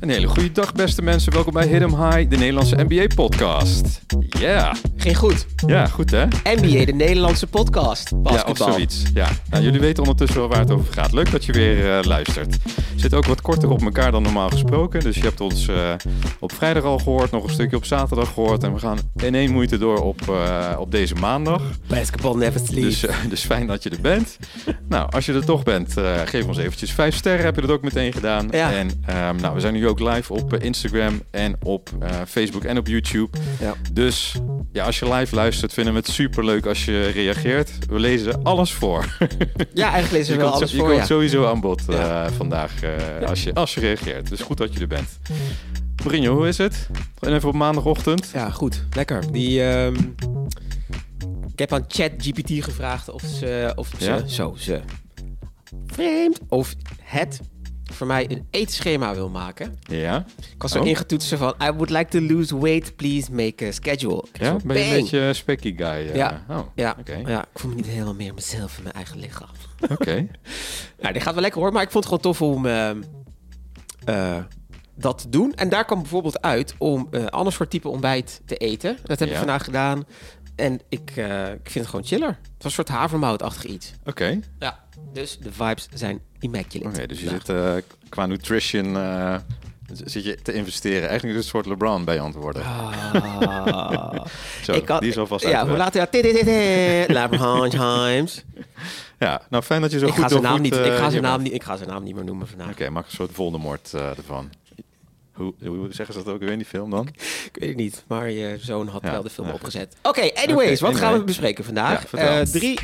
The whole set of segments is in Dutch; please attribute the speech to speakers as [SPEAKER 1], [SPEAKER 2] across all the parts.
[SPEAKER 1] Een hele goede dag, beste mensen. Welkom bij Hit 'em High, de Nederlandse NBA-podcast. Ja,
[SPEAKER 2] Ging goed.
[SPEAKER 1] ja, goed hè?
[SPEAKER 2] NBA, de Nederlandse podcast.
[SPEAKER 1] Ja, of zoiets. Ja. Nou, jullie weten ondertussen wel waar het over gaat. Leuk dat je weer eh, luistert. Zitten ook wat korter op elkaar dan normaal gesproken. Dus je hebt ons eh, op vrijdag al gehoord, nog een stukje op zaterdag gehoord. En we gaan in één moeite door op, eh, op deze maandag.
[SPEAKER 2] Basketball never sleeps.
[SPEAKER 1] Dus, eh, dus fijn dat je er bent. nou, als je er toch bent, geef ons eventjes vijf sterren. Heb je dat ook meteen gedaan?
[SPEAKER 2] Ja.
[SPEAKER 1] En ehm, nou, we zijn nu ook live op Instagram en op Facebook en op YouTube.
[SPEAKER 2] Ja.
[SPEAKER 1] Dus ja, als je live luistert, vinden we het super leuk als je reageert. We lezen alles voor.
[SPEAKER 2] Ja, eigenlijk lezen
[SPEAKER 1] je
[SPEAKER 2] we wel alles
[SPEAKER 1] je
[SPEAKER 2] voor,
[SPEAKER 1] komt
[SPEAKER 2] ja.
[SPEAKER 1] sowieso aan bod
[SPEAKER 2] Ja.
[SPEAKER 1] Eh, als, je, als je reageert. Dus goed dat je er bent. Mourinho, hoe is het? En even op maandagochtend.
[SPEAKER 2] Ja, goed. Lekker. Die, ehm, ik heb aan ChatGPT gevraagd of ze, of ze,
[SPEAKER 1] Ja?
[SPEAKER 2] zo, ze, vreemd, of het voor mij een eetschema wil maken.
[SPEAKER 1] Ja?
[SPEAKER 2] Ik was zo
[SPEAKER 1] Oh.
[SPEAKER 2] ingetoetsen van, I would like to lose weight, please make a schedule. Ik
[SPEAKER 1] Ja?
[SPEAKER 2] zo,
[SPEAKER 1] Ben je een beetje specky guy? eh?
[SPEAKER 2] Ja.
[SPEAKER 1] Oh,
[SPEAKER 2] Ja, ja, ik voel me niet helemaal meer mezelf in mijn eigen lichaam.
[SPEAKER 1] Oké.
[SPEAKER 2] Nou, dit gaat wel lekker hoor, maar ik vond het gewoon tof om ehm, eh, dat te doen. En daar kwam bijvoorbeeld uit om eh ander soort type ontbijt te eten. Dat heb ik vandaag gedaan. En ik, eh, ik vind het gewoon chiller. Het was een soort havermoutachtig iets.
[SPEAKER 1] Oké.
[SPEAKER 2] Ja. Dus de vibes zijn immaculate.
[SPEAKER 1] Oké, dus je zit eh, qua nutrition eh, zit je te investeren. Eigenlijk is het een soort LeBron bij worden.
[SPEAKER 2] Ah.
[SPEAKER 1] Zo,
[SPEAKER 2] ik had-
[SPEAKER 1] die is alvast
[SPEAKER 2] Ja, hoe laat ja, tidididi, LeBron James.
[SPEAKER 1] Ja, nou fijn dat je zo
[SPEAKER 2] Ik
[SPEAKER 1] goed
[SPEAKER 2] ga zijn naam niet. Ik ga zijn naam niet. Ik ga zijn naam niet meer noemen vandaag.
[SPEAKER 1] Oké, maak een soort Voldemort ervan. Hoe, hoe zeggen ze dat ook weer in die film dan?
[SPEAKER 2] Ik weet het niet, maar je zoon had
[SPEAKER 1] Ja,
[SPEAKER 2] wel de film
[SPEAKER 1] ja.
[SPEAKER 2] opgezet. Oké, anyways, wat gaan we bespreken vandaag?
[SPEAKER 1] Ja.
[SPEAKER 2] Eh, drie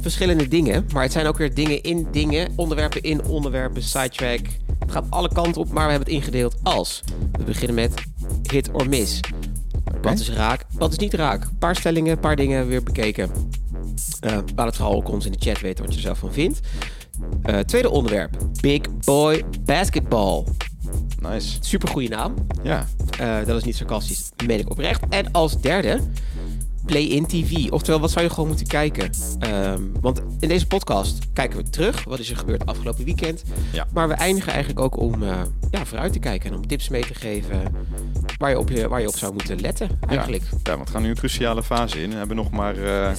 [SPEAKER 2] verschillende dingen, maar het zijn ook weer dingen in dingen, onderwerpen in onderwerpen, sidetrack. Het gaat alle kanten op, maar we hebben het ingedeeld als. We beginnen met hit or miss. Wat is raak, wat is niet raak? Een paar stellingen, een paar dingen weer bekeken. Eh laat het vooral ook ons in de chat weten wat je er zelf van vindt. Eh, tweede onderwerp, Big Boy Basketball.
[SPEAKER 1] Nice.
[SPEAKER 2] Super goede naam.
[SPEAKER 1] Ja,
[SPEAKER 2] Eh, dat is niet sarcastisch, meen ik oprecht. En als derde, Play-in TV. Oftewel, wat zou je gewoon moeten kijken? Ehm, want in deze podcast kijken we terug. Wat is er gebeurd afgelopen weekend?
[SPEAKER 1] Ja.
[SPEAKER 2] Maar we eindigen eigenlijk ook om eh, ja, vooruit te kijken. En om tips mee te geven waar je op, je, waar je op zou moeten letten eigenlijk.
[SPEAKER 1] Ja, ja, want we gaan nu een cruciale fase in. We hebben nog maar... eh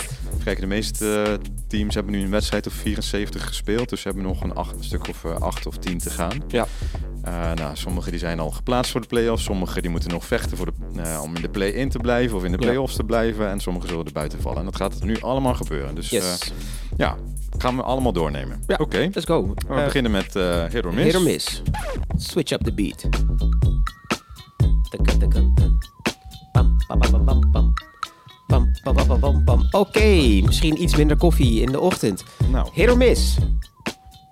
[SPEAKER 1] kijk, de meeste eh, teams hebben nu een wedstrijd of 74 gespeeld. Dus hebben nog een, acht, een stuk of eh, 8 of 10 te gaan.
[SPEAKER 2] Ja.
[SPEAKER 1] Eh, nou, sommige die zijn al geplaatst voor de play-offs. Sommige die moeten nog vechten voor de, eh, om in de play-in te blijven of in de
[SPEAKER 2] Ja.
[SPEAKER 1] play-offs te blijven. En sommigen zullen er buiten vallen. En dat gaat nu allemaal gebeuren. Dus
[SPEAKER 2] Yes.
[SPEAKER 1] eh, ja, gaan we allemaal doornemen.
[SPEAKER 2] Ja.
[SPEAKER 1] Oké,
[SPEAKER 2] Let's go.
[SPEAKER 1] we
[SPEAKER 2] Eh,
[SPEAKER 1] beginnen met eh hit or miss.
[SPEAKER 2] Hit or miss. Switch up the beat. Oké, misschien iets minder koffie in de ochtend.
[SPEAKER 1] Nou,
[SPEAKER 2] Hit or miss.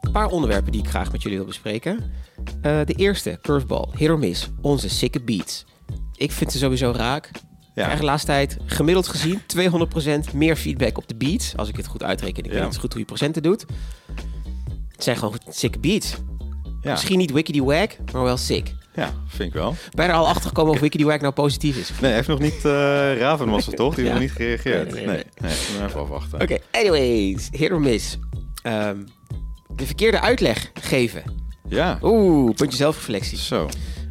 [SPEAKER 2] Een paar onderwerpen die ik graag met jullie wil bespreken. Eh, de eerste, curveball. Hit or miss. Onze sikke beats. Ik vind ze sowieso raak. Ik
[SPEAKER 1] ja.
[SPEAKER 2] krijg de laatste tijd gemiddeld gezien 200% meer feedback op de beats. Als ik het goed uitreken. Ik
[SPEAKER 1] Ja.
[SPEAKER 2] weet niet goed hoe je procenten doet. Het zijn gewoon sikke beats.
[SPEAKER 1] Ja.
[SPEAKER 2] Misschien niet wickedy wack, maar wel sick.
[SPEAKER 1] Ja, vind ik wel.
[SPEAKER 2] Ben je er al achter gekomen of wack nou positief is?
[SPEAKER 1] Nee, hij heeft nog niet... eh Raven was het toch? Die heeft
[SPEAKER 2] Ja.
[SPEAKER 1] nog niet gereageerd.
[SPEAKER 2] Nee,
[SPEAKER 1] Nee,
[SPEAKER 2] nee,
[SPEAKER 1] nee. even afwachten.
[SPEAKER 2] Oké, anyways. Hit or miss. Ehm, de verkeerde uitleg geven.
[SPEAKER 1] Ja,
[SPEAKER 2] Oeh, puntje zelfreflectie.
[SPEAKER 1] zo.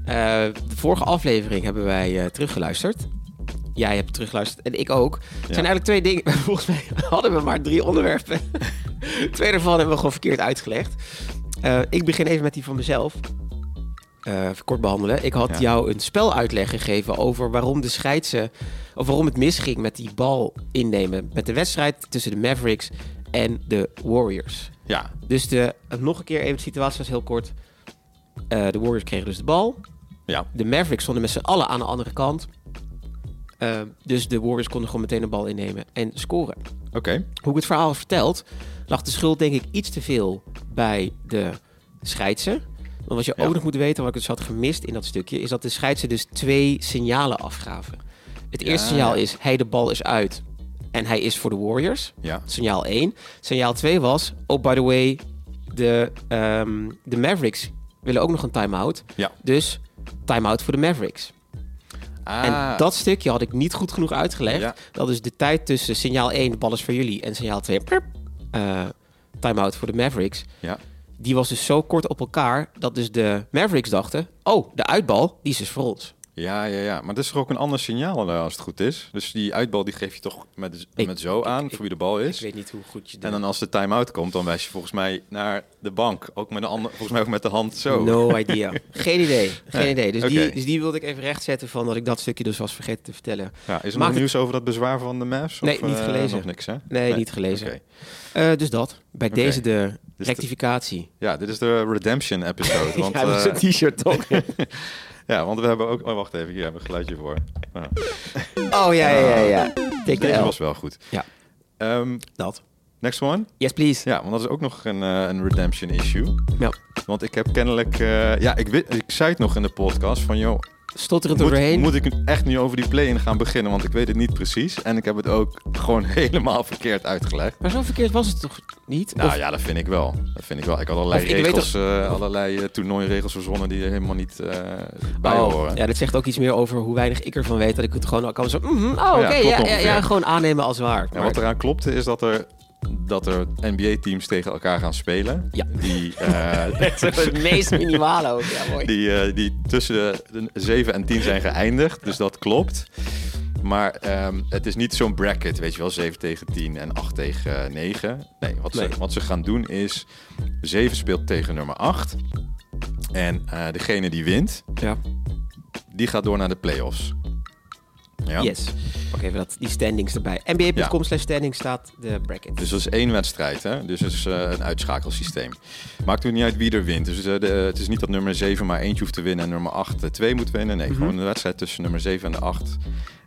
[SPEAKER 2] Eh, de vorige aflevering hebben wij eh, teruggeluisterd. Jij hebt teruggeluisterd en ik ook. Het zijn eigenlijk twee dingen. Volgens mij hadden we maar drie onderwerpen. twee daarvan hebben we gewoon verkeerd uitgelegd. Ik begin even met die van mezelf. Eh, kort behandelen. Ik had
[SPEAKER 1] Ja.
[SPEAKER 2] jou een speluitleg gegeven over waarom de scheidsen... of waarom het misging met die bal innemen... met de wedstrijd tussen de Mavericks en de Warriors.
[SPEAKER 1] Ja,
[SPEAKER 2] Dus de, nog een keer even de situatie was heel kort. Eh, de Warriors kregen dus de bal.
[SPEAKER 1] ja,
[SPEAKER 2] De Mavericks stonden met z'n allen aan de andere kant. Eh, dus de Warriors konden gewoon meteen de bal innemen en scoren.
[SPEAKER 1] oké.
[SPEAKER 2] Hoe ik het verhaal verteld, lag de schuld denk ik iets te veel bij de scheidsen. Want wat je
[SPEAKER 1] Ja.
[SPEAKER 2] ook nog moet weten, wat ik dus had gemist in dat stukje, is dat de scheidsen dus twee signalen afgaven. Het
[SPEAKER 1] Ja,
[SPEAKER 2] eerste signaal
[SPEAKER 1] ja.
[SPEAKER 2] is, hey, de bal is uit en hij is voor de Warriors.
[SPEAKER 1] Ja,
[SPEAKER 2] Signaal 1. Signaal 2 was, oh by the way, de, ehm, de Mavericks willen ook nog een time-out.
[SPEAKER 1] ja.
[SPEAKER 2] Dus time-out voor de Mavericks.
[SPEAKER 1] Ah,
[SPEAKER 2] En dat stukje had ik niet goed genoeg uitgelegd.
[SPEAKER 1] Ja.
[SPEAKER 2] Dat is de tijd tussen signaal 1, de bal is voor jullie, en signaal 2, prp, eh, time-out voor de Mavericks.
[SPEAKER 1] Ja.
[SPEAKER 2] Die was dus zo kort op elkaar dat dus de Mavericks dachten, oh, de uitbal, die is dus voor ons.
[SPEAKER 1] Ja, ja, ja. Maar dat is toch ook een ander signaal eh, als het goed is. Dus die uitbal die geef je toch met,
[SPEAKER 2] Ik-
[SPEAKER 1] met zo aan
[SPEAKER 2] ik-
[SPEAKER 1] voor wie de bal
[SPEAKER 2] Ik
[SPEAKER 1] is.
[SPEAKER 2] weet niet hoe goed je
[SPEAKER 1] En dan als de time-out komt, dan wijs je volgens mij naar de bank. Ook met de andere, volgens mij ook met de hand zo.
[SPEAKER 2] No idea. Geen idee. Geen
[SPEAKER 1] Nee,
[SPEAKER 2] idee. Dus, die, dus die wilde ik even rechtzetten van dat ik dat stukje dus was vergeten te vertellen.
[SPEAKER 1] Ja, is er
[SPEAKER 2] Maakt
[SPEAKER 1] nog
[SPEAKER 2] het-
[SPEAKER 1] nieuws over dat bezwaar van de Mavs?
[SPEAKER 2] Nee, niet
[SPEAKER 1] eh,
[SPEAKER 2] gelezen.
[SPEAKER 1] nog niks, hè?
[SPEAKER 2] Nee, niet gelezen. Eh, dus dat. Bij deze de rectificatie.
[SPEAKER 1] Ja, dit is de redemption episode. Want,
[SPEAKER 2] ja, dat is
[SPEAKER 1] eh,
[SPEAKER 2] een t-shirt toch?
[SPEAKER 1] ja, want we hebben ook... Oh, wacht even. Hier hebben we een geluidje voor. Ja.
[SPEAKER 2] oh ja, ja, ja. ja. Take
[SPEAKER 1] Deze
[SPEAKER 2] the L.
[SPEAKER 1] was wel goed.
[SPEAKER 2] Ja.
[SPEAKER 1] Ehm,
[SPEAKER 2] Dat.
[SPEAKER 1] next one.
[SPEAKER 2] Yes, please.
[SPEAKER 1] Ja, want dat is ook nog een, eh, een redemption issue.
[SPEAKER 2] Ja.
[SPEAKER 1] Want ik heb kennelijk... eh, ja, ik, ik zei het nog in de podcast van... joh,
[SPEAKER 2] Stotterend
[SPEAKER 1] moet,
[SPEAKER 2] overheen.
[SPEAKER 1] moet ik echt nu over die play-in gaan beginnen? Want ik weet het niet precies. En ik heb het ook gewoon helemaal verkeerd uitgelegd.
[SPEAKER 2] Maar zo verkeerd was het toch niet?
[SPEAKER 1] Nou
[SPEAKER 2] Of-
[SPEAKER 1] ja, dat vind ik wel. Dat vind ik wel. Ik had allerlei
[SPEAKER 2] ik
[SPEAKER 1] regels, eh, allerlei eh, toernooiregels verzonnen die er helemaal niet eh, bij
[SPEAKER 2] Oh,
[SPEAKER 1] horen.
[SPEAKER 2] ja, dit zegt ook iets meer over hoe weinig ik ervan weet. Dat ik het gewoon kan zo... mhm, oh, oké,
[SPEAKER 1] Ja,
[SPEAKER 2] ja, ja,
[SPEAKER 1] ongeveer.
[SPEAKER 2] ja, gewoon aannemen als waar. Maar-
[SPEAKER 1] wat eraan klopte is dat er, dat er NBA-teams tegen elkaar gaan spelen.
[SPEAKER 2] Ja.
[SPEAKER 1] Die, eh,
[SPEAKER 2] het meest minimale ook. Ja, mooi.
[SPEAKER 1] die, eh, die tussen de, de 7 en 10 zijn geëindigd. Dus dat klopt. Maar ehm, het is niet zo'n bracket, weet je wel, 7 tegen 10 en 8 tegen 9. Nee, wat,
[SPEAKER 2] Nee.
[SPEAKER 1] Ze, wat ze gaan doen is 7 speelt tegen nummer 8. En eh, degene die wint,
[SPEAKER 2] Ja.
[SPEAKER 1] die gaat door naar de playoffs. Ja?
[SPEAKER 2] Yes. Pak even dat, die standings erbij. NBA.com slash standings staat de bracket.
[SPEAKER 1] Dus dat is één wedstrijd, hè? Dus het is eh, een uitschakelsysteem. Maakt ook niet uit wie er wint. Dus eh, de, het is niet dat nummer 7 maar eentje hoeft te winnen en nummer 8 eh, twee moet winnen. Nee,
[SPEAKER 2] Mhm.
[SPEAKER 1] gewoon een wedstrijd tussen nummer 7 en de 8.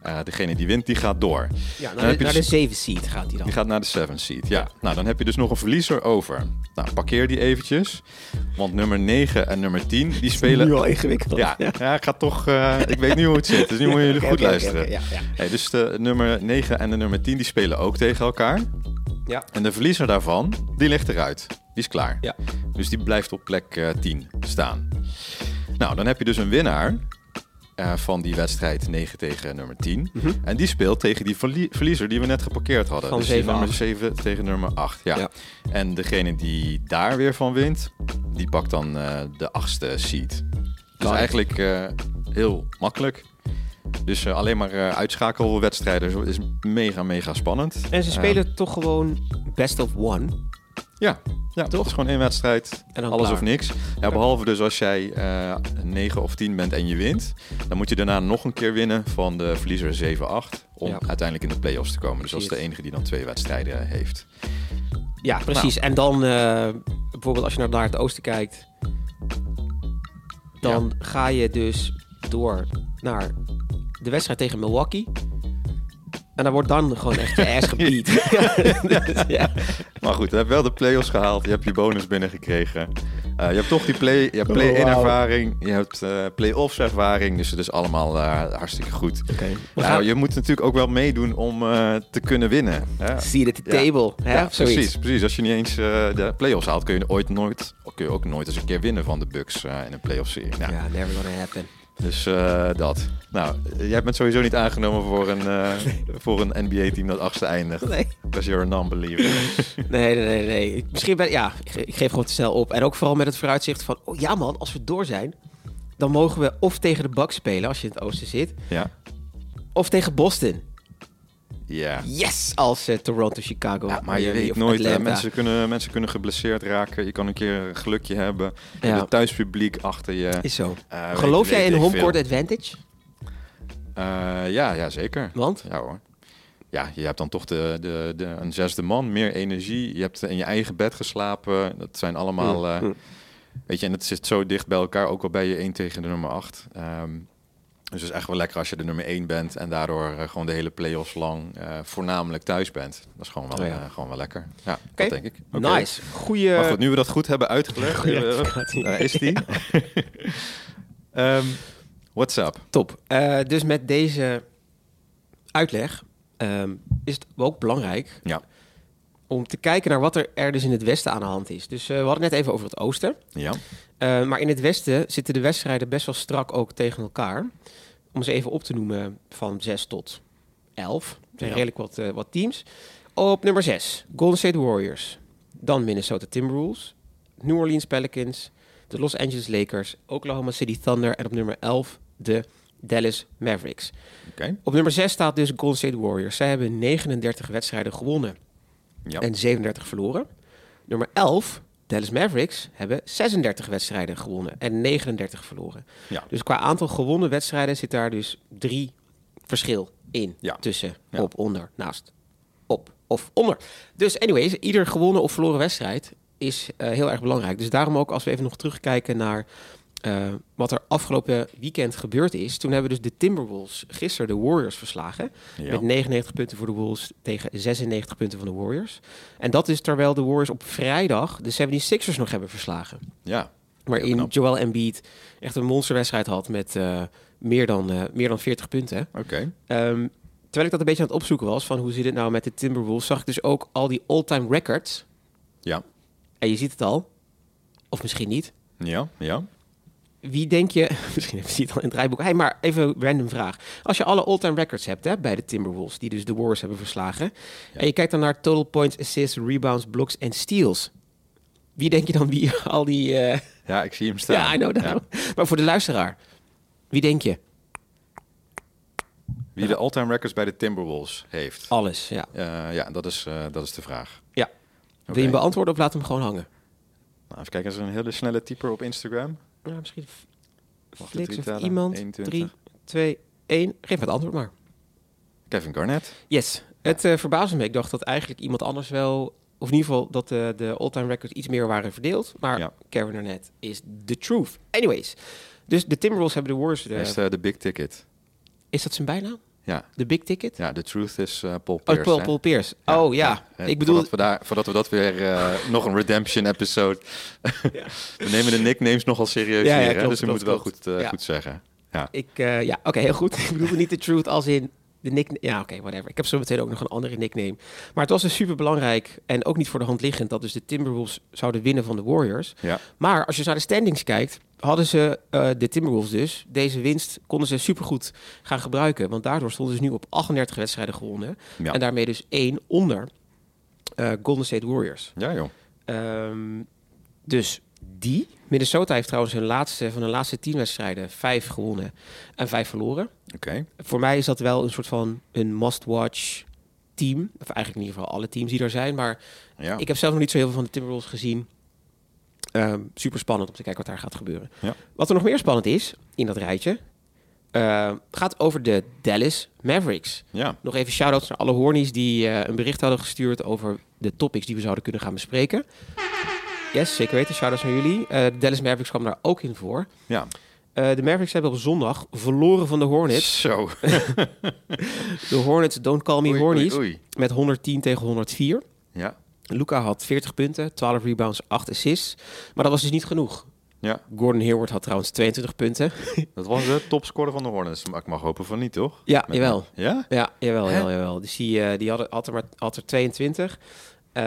[SPEAKER 1] Eh, degene die wint, die gaat door.
[SPEAKER 2] ja, naar, de, naar
[SPEAKER 1] dus-
[SPEAKER 2] de 7 seed gaat hij dan.
[SPEAKER 1] Die gaat naar de 7 seed. Ja. Nou, dan heb je dus nog een verliezer over. Nou, parkeer die eventjes. Want nummer 9 en nummer 10, die spelen...
[SPEAKER 2] Nu al ingewikkeld.
[SPEAKER 1] Ja, ja, ik ga toch... eh, ik weet nu hoe het zit, dus nu moeten jullie goed luisteren. Hey, dus de nummer 9 en de nummer 10 die spelen ook tegen elkaar.
[SPEAKER 2] Ja.
[SPEAKER 1] En de verliezer daarvan, die ligt eruit. Die is klaar.
[SPEAKER 2] Ja.
[SPEAKER 1] Dus die blijft op plek eh, 10 staan. Nou, dan heb je dus een winnaar eh, van die wedstrijd 9 tegen nummer 10.
[SPEAKER 2] Mhm.
[SPEAKER 1] En die speelt tegen die verlie- verliezer die we net geparkeerd hadden.
[SPEAKER 2] Van
[SPEAKER 1] dus die
[SPEAKER 2] 7,
[SPEAKER 1] nummer
[SPEAKER 2] 8.
[SPEAKER 1] 7 tegen nummer 8. Ja.
[SPEAKER 2] Ja.
[SPEAKER 1] En degene die daar weer van wint, die pakt dan eh, de achtste seed. Dus eigenlijk eh, heel makkelijk. Dus alleen maar uitschakelwedstrijden is mega, mega spannend.
[SPEAKER 2] En ze
[SPEAKER 1] Eh,
[SPEAKER 2] spelen toch gewoon best of one.
[SPEAKER 1] Ja, ja toch? Het is gewoon één wedstrijd.
[SPEAKER 2] En
[SPEAKER 1] Alles
[SPEAKER 2] klaar.
[SPEAKER 1] of niks. Ja, behalve dus als jij eh 9 of 10 bent en je wint. Dan moet je daarna nog een keer winnen van de verliezer 7-8. Om
[SPEAKER 2] Ja.
[SPEAKER 1] uiteindelijk in de play-offs te komen. Dus dat is de enige die dan twee wedstrijden heeft.
[SPEAKER 2] Ja, precies. En dan eh, bijvoorbeeld als je naar, naar het oosten kijkt, dan ga je dus door naar de wedstrijd tegen Milwaukee. En dan wordt dan gewoon echt je ass gebied. ja.
[SPEAKER 1] Maar goed, je hebt wel de play-offs gehaald. Je hebt je bonus binnengekregen. Eh je hebt toch die play, je hebt
[SPEAKER 2] Oh,
[SPEAKER 1] play-in
[SPEAKER 2] wauw.
[SPEAKER 1] ervaring. Je hebt eh play-offs ervaring. Dus het is allemaal eh, hartstikke goed.
[SPEAKER 2] Gaan
[SPEAKER 1] je moet natuurlijk ook wel meedoen om eh, te kunnen winnen.
[SPEAKER 2] At the
[SPEAKER 1] Ja.
[SPEAKER 2] table. Hè?
[SPEAKER 1] Ja, precies, precies. Als je niet eens eh, de play-offs haalt, kun je ooit nooit, kun je ook nooit eens een keer winnen van de Bucks eh, in een play-off serie. Nou,
[SPEAKER 2] Ja, never gonna happen.
[SPEAKER 1] Dus eh, dat. Nou, jij bent sowieso niet aangenomen voor een, eh, voor een NBA-team dat achtste eindigt.
[SPEAKER 2] Nee.
[SPEAKER 1] Because you're a non-believer.
[SPEAKER 2] Nee, nee, nee. nee. Ik- Misschien ben ja, ik, ik geef gewoon te snel op. En ook vooral met het vooruitzicht van, oh ja man, als we door zijn, dan mogen we of tegen de Bucks spelen als je in het oosten zit,
[SPEAKER 1] ja.
[SPEAKER 2] of tegen Boston.
[SPEAKER 1] Ja.
[SPEAKER 2] Yes! Als eh, Toronto, Chicago.
[SPEAKER 1] Ja, maar je
[SPEAKER 2] Miami
[SPEAKER 1] weet nooit. hè. Mensen, kunnen, mensen kunnen geblesseerd raken. Je kan een keer een gelukje hebben.
[SPEAKER 2] Ja.
[SPEAKER 1] het thuispubliek achter je.
[SPEAKER 2] Is zo.
[SPEAKER 1] Eh, weet-
[SPEAKER 2] Geloof jij in home court advantage?
[SPEAKER 1] Eh, ja, ja, zeker.
[SPEAKER 2] Want?
[SPEAKER 1] Ja hoor. Ja, je hebt dan toch de, de, de, een zesde man, meer energie. Je hebt in je eigen bed geslapen. Dat zijn allemaal...
[SPEAKER 2] Mm,
[SPEAKER 1] eh,
[SPEAKER 2] mm.
[SPEAKER 1] Weet je, en het zit zo dicht bij elkaar, ook al ben je 1 tegen de nummer 8. Ehm, dus het is echt wel lekker als je de nummer 1 bent en daardoor eh, gewoon de hele play-offs lang eh, voornamelijk thuis bent. Dat is gewoon wel,
[SPEAKER 2] Oh ja.
[SPEAKER 1] eh, gewoon wel lekker. Ja, dat denk ik.
[SPEAKER 2] Nice. Goeie...
[SPEAKER 1] Maar goed, nu we dat goed hebben uitgelegd, daar is die. Ehm, what's up?
[SPEAKER 2] Top. Eh, dus met deze uitleg ehm, is het ook belangrijk
[SPEAKER 1] Ja.
[SPEAKER 2] Om te kijken naar wat er, er dus in het westen aan de hand is. Dus eh, we hadden net even over het oosten.
[SPEAKER 1] Ja.
[SPEAKER 2] Eh, maar in het westen zitten de wedstrijden best wel strak ook tegen elkaar. Om ze even op te noemen van 6 tot 11. Er zijn
[SPEAKER 1] Ja.
[SPEAKER 2] redelijk wat, eh, wat teams. Op nummer 6, Golden State Warriors. Dan Minnesota Timberwolves. New Orleans Pelicans, de Los Angeles Lakers, Oklahoma City Thunder en op nummer 11 de Dallas Mavericks.
[SPEAKER 1] Oké.
[SPEAKER 2] Op nummer 6 staat dus Golden State Warriors. Zij hebben 39 wedstrijden gewonnen
[SPEAKER 1] Ja.
[SPEAKER 2] en 37 verloren. Nummer 11, Dallas Mavericks, hebben 36 wedstrijden gewonnen en 39 verloren.
[SPEAKER 1] Ja.
[SPEAKER 2] Dus qua aantal gewonnen wedstrijden zit daar dus drie verschil in.
[SPEAKER 1] Ja.
[SPEAKER 2] Tussen op, onder, naast, op of onder. Dus anyways, ieder gewonnen of verloren wedstrijd is eh, heel erg belangrijk. Dus daarom ook als we even nog terugkijken naar eh, wat er afgelopen weekend gebeurd is. Toen hebben dus de Timberwolves gisteren de Warriors verslagen.
[SPEAKER 1] Ja.
[SPEAKER 2] Met 99 punten voor de Wolves tegen 96 punten van de Warriors. En dat is terwijl de Warriors op vrijdag de 76ers nog hebben verslagen.
[SPEAKER 1] ja.
[SPEAKER 2] Waarin. Joel Embiid echt een monsterwedstrijd had met eh, meer, dan, eh, meer dan 40 punten.
[SPEAKER 1] Oké.
[SPEAKER 2] Ehm, terwijl ik dat een beetje aan het opzoeken was van hoe zit het nou met de Timberwolves, zag ik dus ook al die all-time records.
[SPEAKER 1] Ja.
[SPEAKER 2] En je ziet het al, of misschien niet.
[SPEAKER 1] Ja. Ja.
[SPEAKER 2] Wie denk je, misschien heb je het al in het rijboek. Hey, maar even een random vraag. Als je alle all-time records hebt hè, bij de Timberwolves, die dus de Warriors hebben verslagen.
[SPEAKER 1] Ja.
[SPEAKER 2] En je kijkt dan naar total points, assists, rebounds, blocks en steals. Wie denk je dan wie al die... eh,
[SPEAKER 1] Ja, ik zie hem staan.
[SPEAKER 2] ja, I know that. Maar voor de luisteraar, wie denk je?
[SPEAKER 1] Wie de all-time records bij de Timberwolves heeft.
[SPEAKER 2] Alles, ja.
[SPEAKER 1] Eh, ja, dat is, eh, dat is de vraag.
[SPEAKER 2] Ja. Wil je hem beantwoorden of laat hem gewoon hangen?
[SPEAKER 1] Nou, even kijken, is er een hele snelle typer op Instagram?
[SPEAKER 2] Ja, misschien Flix of iemand.
[SPEAKER 1] 21.
[SPEAKER 2] 3, 2, 1. Geef het antwoord maar.
[SPEAKER 1] Kevin Garnett.
[SPEAKER 2] Yes. Het uh, verbaasde me. Ik dacht dat eigenlijk iemand anders wel... Of in ieder geval dat de, de all-time records iets meer waren verdeeld. Maar
[SPEAKER 1] Ja.
[SPEAKER 2] Kevin Garnett is the truth. Anyways. Dus de Timberwolves hebben de Warriors... De,
[SPEAKER 1] Hij is eh, de big ticket.
[SPEAKER 2] is dat zijn bijnaam?
[SPEAKER 1] Ja.
[SPEAKER 2] De big ticket?
[SPEAKER 1] Ja, de truth is eh, Paul
[SPEAKER 2] Oh,
[SPEAKER 1] Pierce.
[SPEAKER 2] Paul,
[SPEAKER 1] hè?
[SPEAKER 2] Paul Pierce. Oh ja. Ik bedoel...
[SPEAKER 1] Voordat we, daar, voordat we dat weer... eh, nog een redemption episode... we nemen de nicknames nogal serieus
[SPEAKER 2] Ja, ja,
[SPEAKER 1] hier, hè?
[SPEAKER 2] klopt,
[SPEAKER 1] dus we moeten wel goed,
[SPEAKER 2] Ja.
[SPEAKER 1] goed zeggen. Ja.
[SPEAKER 2] Ik, ja, oké, heel goed. ik bedoelde niet de truth als in de nickname. Ja, oké, whatever. Ik heb zo meteen ook nog een andere nickname. Maar het was dus super belangrijk en ook niet voor de hand liggend dat dus de Timberwolves zouden winnen van de Warriors.
[SPEAKER 1] ja.
[SPEAKER 2] Maar als je naar de standings kijkt, hadden ze eh, de Timberwolves dus deze winst konden ze supergoed gaan gebruiken, want daardoor stonden ze nu op 38 wedstrijden gewonnen
[SPEAKER 1] Ja.
[SPEAKER 2] en daarmee dus één onder eh, Golden State Warriors.
[SPEAKER 1] ja, joh.
[SPEAKER 2] Ehm, dus die. Minnesota heeft trouwens hun laatste, van de laatste tien wedstrijden vijf gewonnen en vijf verloren.
[SPEAKER 1] Oké.
[SPEAKER 2] Voor mij is dat wel een soort van een must-watch team. Of eigenlijk in ieder geval alle teams die er zijn. Maar
[SPEAKER 1] Ja.
[SPEAKER 2] ik heb zelf nog niet zo heel veel van de Timberwolves gezien. Ehm, super spannend om te kijken wat daar gaat gebeuren.
[SPEAKER 1] Ja.
[SPEAKER 2] Wat er nog meer spannend is in dat rijtje... eh, gaat over de Dallas Mavericks.
[SPEAKER 1] ja.
[SPEAKER 2] Nog even shout-outs naar alle hornies die eh, een bericht hadden gestuurd over de topics die we zouden kunnen gaan bespreken. Yes, zeker weten. Shout-outs naar jullie. Eh, de Dallas Mavericks kwam daar ook in voor.
[SPEAKER 1] Ja.
[SPEAKER 2] Eh, de Mavericks hebben op zondag verloren van de Hornets.
[SPEAKER 1] Zo.
[SPEAKER 2] De Hornets, don't call me
[SPEAKER 1] Oei,
[SPEAKER 2] hornies,
[SPEAKER 1] oei, oei.
[SPEAKER 2] met 110 tegen 104.
[SPEAKER 1] Ja.
[SPEAKER 2] Luca had 40 punten, 12 rebounds, 8 assists. Maar dat was dus niet genoeg.
[SPEAKER 1] Ja.
[SPEAKER 2] Gordon Hayward had trouwens 22 punten.
[SPEAKER 1] Dat was de topscorer van de Hornets. Maar ik mag hopen van niet, toch?
[SPEAKER 2] Ja,
[SPEAKER 1] Met-
[SPEAKER 2] jawel.
[SPEAKER 1] Ja?
[SPEAKER 2] Ja, jawel, jawel, jawel. Dus die, eh, die had, had, er maar, had er 22. Eh,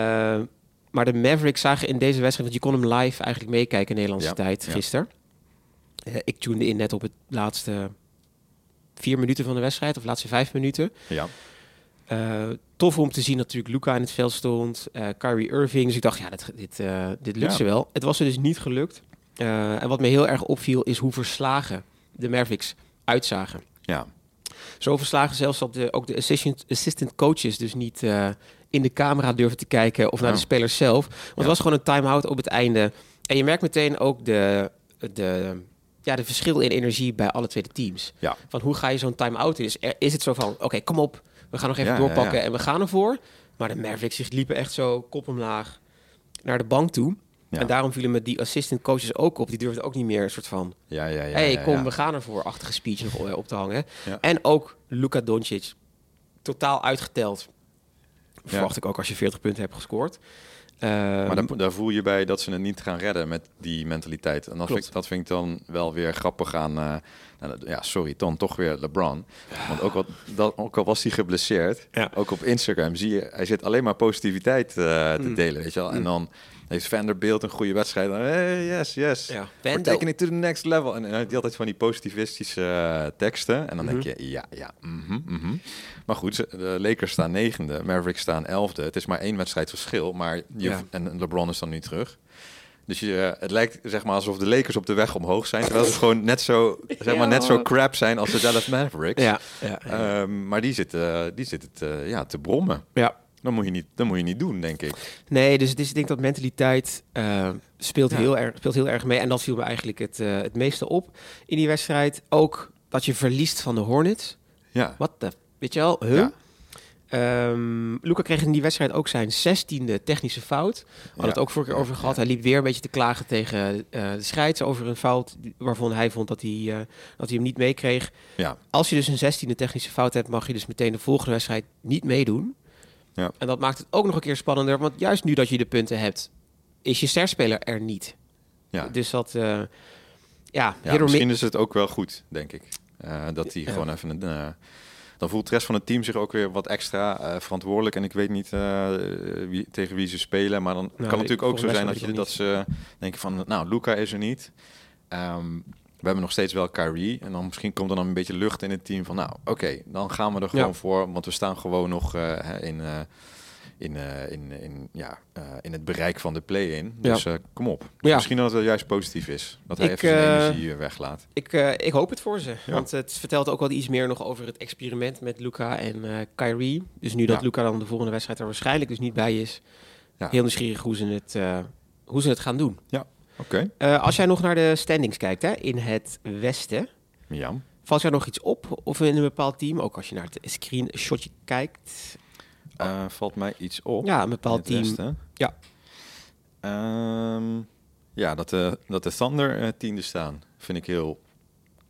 [SPEAKER 2] maar de Mavericks zagen in deze wedstrijd... want je kon hem live eigenlijk meekijken in Nederlandse
[SPEAKER 1] Ja,
[SPEAKER 2] tijd
[SPEAKER 1] ja.
[SPEAKER 2] gisteren. Eh, ik tunede in net op het laatste vier minuten van de wedstrijd... of laatste vijf minuten.
[SPEAKER 1] Ja.
[SPEAKER 2] Eh, tof om te zien dat natuurlijk Luca in het veld stond. eh Kyrie Irving. Dus ik dacht, ja, dit, dit, eh, dit lukt
[SPEAKER 1] Ja.
[SPEAKER 2] ze wel. Het was er dus niet gelukt. En wat me heel erg opviel is hoe verslagen de Mavericks uitzagen.
[SPEAKER 1] Ja.
[SPEAKER 2] Zo verslagen zelfs dat de, ook de assistant, assistant coaches dus niet in de camera durven te kijken of naar de spelers zelf. Want
[SPEAKER 1] Ja.
[SPEAKER 2] het was gewoon een time-out op het einde. En je merkt meteen ook de, de, ja, de verschil in energie bij alle twee de teams.
[SPEAKER 1] Ja.
[SPEAKER 2] Van hoe ga je zo'n time-out in? Is, er- is het zo van, oké, kom op, we gaan nog even
[SPEAKER 1] Ja,
[SPEAKER 2] doorpakken
[SPEAKER 1] ja,
[SPEAKER 2] en we gaan ervoor. Maar de Mavericks liepen echt zo kop omlaag naar de bank toe. En daarom vielen me die assistant coaches ook op. Die durfden ook niet meer een soort van...
[SPEAKER 1] Ja, ja, ja.
[SPEAKER 2] hey, kom, we gaan ervoor. Achtige speech nog eh, op te hangen. En ook Luka Doncic. Totaal uitgeteld. Verwacht ik ook als je 40 punten hebt gescoord.
[SPEAKER 1] Maar
[SPEAKER 2] Ehm,
[SPEAKER 1] daar, daar voel je bij dat ze het niet gaan redden met die mentaliteit. En dat, vind ik, dat vind ik dan wel weer grappig aan... eh, nou, ja, sorry, dan toch weer LeBron. Want ook, wat, dat, ook al was hij geblesseerd,
[SPEAKER 2] Ja.
[SPEAKER 1] ook op Instagram zie je... Hij zit alleen maar positiviteit eh, te
[SPEAKER 2] Mm.
[SPEAKER 1] delen, weet je wel. En
[SPEAKER 2] Mm.
[SPEAKER 1] dan heeft Vanderbilt een goede wedstrijd. Dan, hey, yes, yes.
[SPEAKER 2] ja,
[SPEAKER 1] We're taking it to the next level. En hij had altijd van die positivistische eh, teksten. En dan denk
[SPEAKER 2] Mhm.
[SPEAKER 1] je, ja, ja, mhm, mhm. Maar goed, de Lakers staan negende, Mavericks staan elfde. Het is maar één wedstrijd verschil, maar je,
[SPEAKER 2] Ja.
[SPEAKER 1] en LeBron is dan nu terug. Dus je, eh, het lijkt zeg maar alsof de Lakers op de weg omhoog zijn, terwijl ze gewoon net zo, zeg maar, net zo crap zijn als de Dallas Mavericks.
[SPEAKER 2] Ja, ja, ja.
[SPEAKER 1] Ehm, maar die zitten, die zitten te, ja, te brommen.
[SPEAKER 2] ja.
[SPEAKER 1] Dat moet, je niet, dat moet je niet doen, denk ik.
[SPEAKER 2] Nee, dus het is, ik denk dat mentaliteit eh, speelt,
[SPEAKER 1] Ja.
[SPEAKER 2] heel erg, speelt heel erg mee. En dat viel me eigenlijk het, eh, het meeste op in die wedstrijd. Ook dat je verliest van de Hornets.
[SPEAKER 1] Ja,
[SPEAKER 2] Wat de... Weet je wel? Huh?
[SPEAKER 1] Ja.
[SPEAKER 2] Ehm, Luca kreeg in die wedstrijd ook zijn zestiende technische fout. We hadden het ook vorige keer over
[SPEAKER 1] Ja,
[SPEAKER 2] gehad. Hij liep weer een beetje te klagen tegen eh, de scheids over een fout waarvan hij vond dat hij, eh, dat hij hem niet meekreeg.
[SPEAKER 1] ja,
[SPEAKER 2] Als je dus een zestiende technische fout hebt, mag je dus meteen de volgende wedstrijd niet meedoen.
[SPEAKER 1] Ja.
[SPEAKER 2] En dat maakt het ook nog een keer spannender, want juist nu dat je de punten hebt, is je sterspeler er niet.
[SPEAKER 1] ja.
[SPEAKER 2] Dus dat, eh, ja,
[SPEAKER 1] misschien is het ook wel goed, denk ik. Eh, dat hij
[SPEAKER 2] Ja.
[SPEAKER 1] gewoon even een. eh, dan voelt de rest van het team zich ook weer wat extra verantwoordelijk. En ik weet niet wie, tegen wie ze spelen. Maar dan kan het natuurlijk ook zo zijn dat, je, dat ze denken van... Nou, Luca is er niet. Ehm, we hebben nog steeds wel Kyrie. En dan misschien komt er dan een beetje lucht in het team van... Nou, oké, dan gaan we er gewoon
[SPEAKER 2] Ja.
[SPEAKER 1] voor. Want we staan gewoon nog eh, in... eh, in, eh, in, in, ja, in het bereik van de play-in.
[SPEAKER 2] Ja.
[SPEAKER 1] Dus kom op.
[SPEAKER 2] Ja.
[SPEAKER 1] Misschien dat het wel juist positief is. Dat hij
[SPEAKER 2] Ik,
[SPEAKER 1] even zijn energie weglaat.
[SPEAKER 2] Ik, ik hoop het voor ze.
[SPEAKER 1] Ja.
[SPEAKER 2] Want het vertelt ook wel iets meer nog over het experiment met Luca en Kyrie. Dus nu dat
[SPEAKER 1] Ja.
[SPEAKER 2] Luca dan de volgende wedstrijd er waarschijnlijk dus niet bij is.
[SPEAKER 1] Ja.
[SPEAKER 2] Heel nieuwsgierig hoe ze het, hoe ze het gaan doen.
[SPEAKER 1] Oké.
[SPEAKER 2] Eh, als jij nog naar de standings kijkt hè, in het westen.
[SPEAKER 1] Ja.
[SPEAKER 2] Valt jou nog iets op? Of in een bepaald team? Ook als je naar het screenshotje kijkt.
[SPEAKER 1] Eh, valt mij iets op.
[SPEAKER 2] Ja, een bepaald team.
[SPEAKER 1] westen.
[SPEAKER 2] Ja.
[SPEAKER 1] Ehm, ja, dat de, dat de Thunder eh, tiende staan, vind ik heel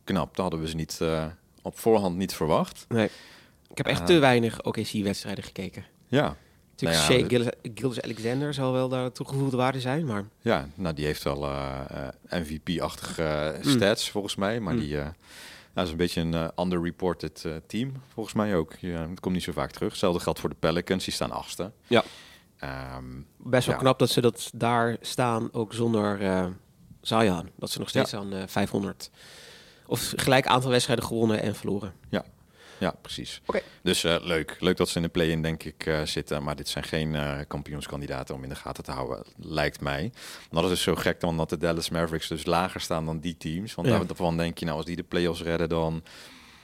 [SPEAKER 1] knap. Dat hadden we ze niet eh, op voorhand niet verwacht.
[SPEAKER 2] Nee. Ik heb echt te weinig OKC-wedstrijden gekeken.
[SPEAKER 1] Ja,
[SPEAKER 2] Natuurlijk,
[SPEAKER 1] Nou ja,
[SPEAKER 2] Shea Gillis- Gilgeous-Alexander zal wel daar toegevoegde waarde zijn, maar...
[SPEAKER 1] ja nou, die heeft wel eh, eh, MVP-achtige
[SPEAKER 2] Mm.
[SPEAKER 1] stats volgens mij. Maar
[SPEAKER 2] Mm.
[SPEAKER 1] die eh, nou, is een beetje een eh, underreported eh, team, volgens mij ook. Ja, het komt niet zo vaak terug. Hetzelfde geldt voor de Pelicans, die staan achtste.
[SPEAKER 2] Ja.
[SPEAKER 1] Ehm,
[SPEAKER 2] Best wel
[SPEAKER 1] Ja.
[SPEAKER 2] knap dat ze dat daar staan, ook zonder eh Zion. Dat ze nog steeds aan eh 500... Of gelijk aantal wedstrijden gewonnen en verloren.
[SPEAKER 1] Ja, precies.
[SPEAKER 2] Oké.
[SPEAKER 1] Dus eh, leuk. Leuk dat ze in de play-in, denk ik, eh, zitten. Maar dit zijn geen eh, kampioenskandidaten om in de gaten te houden, lijkt mij. Maar dat is zo gek dan dat de Dallas Mavericks dus lager staan dan die teams. Want
[SPEAKER 2] Ja.
[SPEAKER 1] daarvan denk je, nou, als die de play-offs redden, dan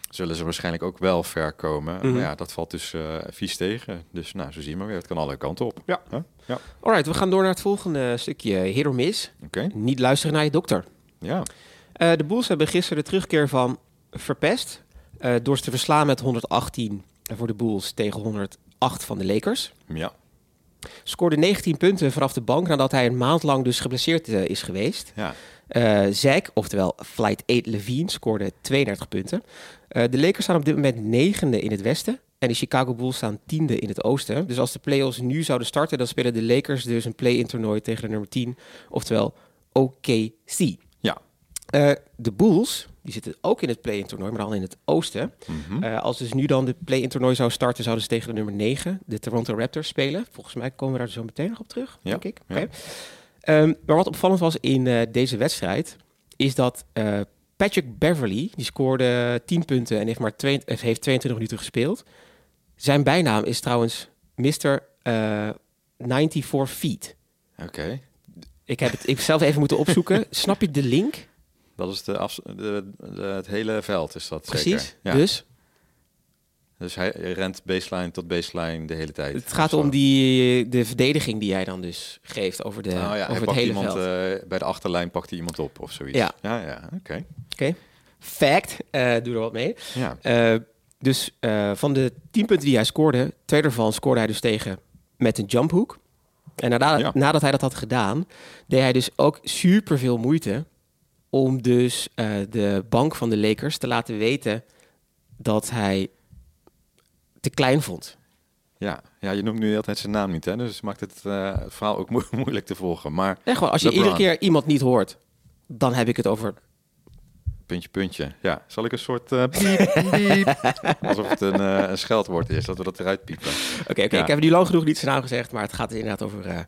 [SPEAKER 1] zullen ze waarschijnlijk ook wel ver komen.
[SPEAKER 2] Mhm.
[SPEAKER 1] Maar ja, dat valt dus vies tegen. Dus nou, zo zie je maar weer. Het kan alle kanten op.
[SPEAKER 2] Ja.
[SPEAKER 1] Huh? Ja.
[SPEAKER 2] Alright, we gaan door naar het volgende stukje. Miss.
[SPEAKER 1] Oké.
[SPEAKER 2] Niet luisteren naar je dokter.
[SPEAKER 1] Ja.
[SPEAKER 2] De Bulls hebben gisteren de terugkeer van verpest. Eh, door ze te verslaan met 118 voor de Bulls tegen 108 van de Lakers.
[SPEAKER 1] Ja.
[SPEAKER 2] Scoorde 19 punten vanaf de bank nadat hij een maand lang dus geblesseerd eh, is geweest.
[SPEAKER 1] Ja.
[SPEAKER 2] Zack, oftewel Flight 8 Levine, scoorde 32 punten. De Lakers staan op dit moment negende in het westen. En de Chicago Bulls staan tiende in het oosten. Dus als de playoffs nu zouden starten, dan spelen de Lakers dus een play-in toernooi tegen de nummer 10. Oftewel OKC.
[SPEAKER 1] Ja.
[SPEAKER 2] De Bulls, die zitten ook in het play-in toernooi, maar dan in het oosten.
[SPEAKER 1] Mhm.
[SPEAKER 2] Eh, als dus nu dan de play-in toernooi zou starten, zouden ze tegen de nummer 9, de Toronto Raptors, spelen. Volgens mij komen we daar zo meteen nog op terug,
[SPEAKER 1] Ja,
[SPEAKER 2] denk ik.
[SPEAKER 1] ja.
[SPEAKER 2] Oké. Ehm, maar wat opvallend was in eh, deze wedstrijd, is dat eh, Patrick Beverly, die scoorde 10 punten en heeft maar twee, heeft 22 minuten gespeeld. Zijn bijnaam is trouwens Mr. eh 94 Feet.
[SPEAKER 1] Oké.
[SPEAKER 2] Ik heb het ik zelf even moeten opzoeken. Snap je de link?
[SPEAKER 1] Dat is de, de, de- het hele veld, is dat
[SPEAKER 2] Precies.
[SPEAKER 1] zeker? Ja.
[SPEAKER 2] Dus
[SPEAKER 1] Dus hij rent baseline tot baseline de hele tijd.
[SPEAKER 2] het gaat om die, de verdediging die jij dan dus geeft over, de,
[SPEAKER 1] Nou ja, hij
[SPEAKER 2] over het hele
[SPEAKER 1] iemand,
[SPEAKER 2] veld.
[SPEAKER 1] eh, bij de achterlijn pakt hij iemand op of zoiets.
[SPEAKER 2] Ja.
[SPEAKER 1] ja, ja oké.
[SPEAKER 2] Oké. Fact, eh, doe er wat mee.
[SPEAKER 1] Ja.
[SPEAKER 2] Eh, dus van de 10 punten die hij scoorde, twee daarvan scoorde hij dus tegen met een jumphoek. En nadat,
[SPEAKER 1] Ja.
[SPEAKER 2] nadat hij dat had gedaan, deed hij dus ook super veel moeite om dus eh, de bank van de Lakers te laten weten dat hij te klein vond.
[SPEAKER 1] Ja. ja, je noemt nu altijd zijn naam niet, hè? dus het maakt het, het verhaal ook mo- moeilijk te volgen. Maar
[SPEAKER 2] als je iedere keer iemand niet hoort, dan heb ik het over
[SPEAKER 1] puntje, puntje. Ja, zal ik een soort eh piep, piep, alsof het een, een scheldwoord is, dat we dat eruit piepen.
[SPEAKER 2] Oké, oké.
[SPEAKER 1] Ja.
[SPEAKER 2] ik heb nu lang genoeg niet zijn naam gezegd, maar het gaat inderdaad over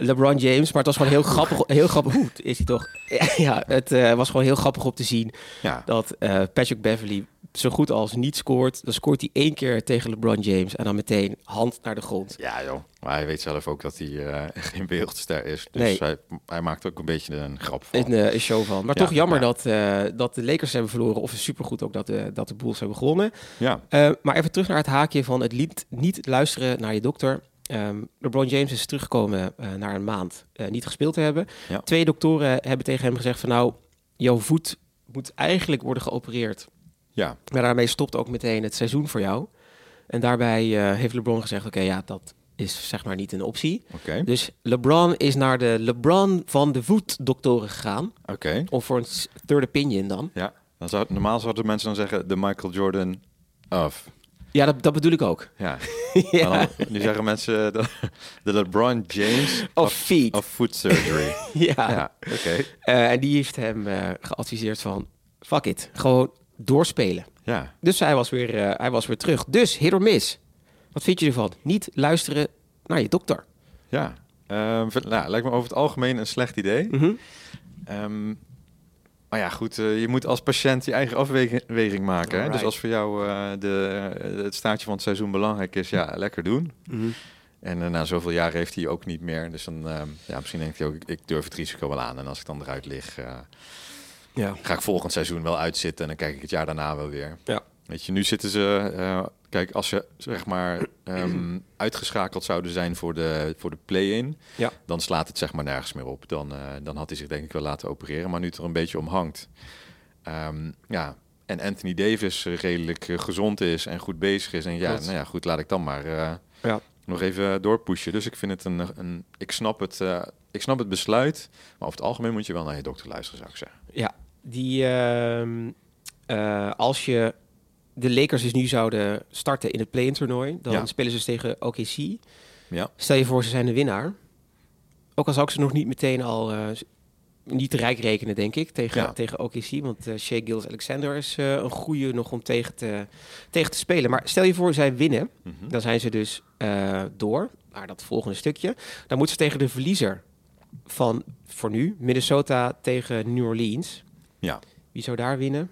[SPEAKER 2] LeBron James. Maar het was gewoon heel grappig. Heel grappig. Hoe is hij toch? Ja, het eh, was gewoon heel grappig om te zien
[SPEAKER 1] Ja,
[SPEAKER 2] dat eh, Patrick Beverly zo goed als niet scoort. Dan scoort hij één keer tegen LeBron James en dan meteen hand naar de grond.
[SPEAKER 1] ja joh. Maar hij weet zelf ook dat hij eh, geen wereldster is. Dus
[SPEAKER 2] Nee.
[SPEAKER 1] hij, hij maakt ook een beetje een grap van.
[SPEAKER 2] Een, show van. Maar
[SPEAKER 1] Ja,
[SPEAKER 2] toch jammer
[SPEAKER 1] ja.
[SPEAKER 2] dat, dat de Lakers hebben verloren. Of supergoed ook dat de, dat de Bulls hebben gewonnen.
[SPEAKER 1] Ja,
[SPEAKER 2] maar even terug naar het haakje van het lied niet luisteren naar je dokter. Ehm, LeBron James is teruggekomen eh na een maand eh, niet gespeeld te hebben.
[SPEAKER 1] Ja.
[SPEAKER 2] Twee doktoren hebben tegen hem gezegd van nou, jouw voet moet eigenlijk worden geopereerd.
[SPEAKER 1] ja,
[SPEAKER 2] Maar daarmee stopt ook meteen het seizoen voor jou. En daarbij eh, heeft LeBron gezegd, oké, ja, dat is zeg maar niet een optie. Dus LeBron is naar de LeBron van de voetdoktoren gegaan.
[SPEAKER 1] Oké.
[SPEAKER 2] Of voor een third opinion dan.
[SPEAKER 1] Ja, dan zou, normaal zouden mensen dan zeggen de Michael Jordan of.
[SPEAKER 2] Ja, dat, dat bedoel ik ook.
[SPEAKER 1] Ja,
[SPEAKER 2] ja.
[SPEAKER 1] Dan- nu zeggen mensen de, de LeBron James
[SPEAKER 2] Of feet.
[SPEAKER 1] of foot surgery.
[SPEAKER 2] ja.
[SPEAKER 1] ja, oké.
[SPEAKER 2] Eh, en die heeft hem eh, geadviseerd van, fuck it, gewoon doorspelen.
[SPEAKER 1] Ja,
[SPEAKER 2] Dus hij was, weer, eh, hij was weer terug. Dus, hit or miss. Wat vind je ervan? Niet luisteren naar je dokter.
[SPEAKER 1] ja. Ehm, nou, lijkt me over het algemeen een slecht idee. Ehm, maar ja, goed, eh, je moet als patiënt je eigen afweging maken. Hè? Dus als voor jou eh, de, eh, het staartje van het seizoen belangrijk is, ja, lekker doen.
[SPEAKER 2] Mhm.
[SPEAKER 1] En na zoveel jaar heeft hij ook niet meer. Dus dan, ja, misschien denkt hij ook, ik, durf het risico wel aan. En als ik dan eruit lig,
[SPEAKER 2] Ja.
[SPEAKER 1] ga ik volgend seizoen wel uitzitten. En dan kijk ik het jaar daarna wel weer.
[SPEAKER 2] Ja.
[SPEAKER 1] Weet je, nu zitten ze... kijk, als ze zeg maar ehm, uitgeschakeld zouden zijn voor de, voor de play-in...
[SPEAKER 2] Ja.
[SPEAKER 1] dan slaat het zeg maar nergens meer op. Dan, eh, dan had hij zich denk ik wel laten opereren. Maar nu het er een beetje om hangt... ehm, ja, en Anthony Davis redelijk eh, gezond is en goed bezig is. En ja,
[SPEAKER 2] Klopt.
[SPEAKER 1] nou ja, goed, laat ik dan maar eh,
[SPEAKER 2] Ja.
[SPEAKER 1] nog even doorpushen. Dus ik vind het een... een ik, snap het, ik snap het besluit, maar over het algemeen moet je wel naar je dokter luisteren, zou ik zeggen.
[SPEAKER 2] Ja, die, ehm, eh, als je de Lakers dus nu zouden starten in het play-in toernooi, dan
[SPEAKER 1] Ja.
[SPEAKER 2] spelen ze dus tegen OKC.
[SPEAKER 1] Ja,
[SPEAKER 2] Stel je voor, ze zijn de winnaar. Ook al zou ik ze nog niet meteen al eh, niet te rijk rekenen, denk ik, tegen,
[SPEAKER 1] Ja.
[SPEAKER 2] tegen OKC. Want eh Shea Gills Alexander is eh, een goede nog om tegen te, tegen te spelen. Maar stel je voor, zij winnen.
[SPEAKER 1] Mhm.
[SPEAKER 2] Dan zijn ze dus door naar dat volgende stukje. Dan moeten ze tegen de verliezer van, voor nu, Minnesota tegen New Orleans.
[SPEAKER 1] ja.
[SPEAKER 2] Wie zou daar winnen?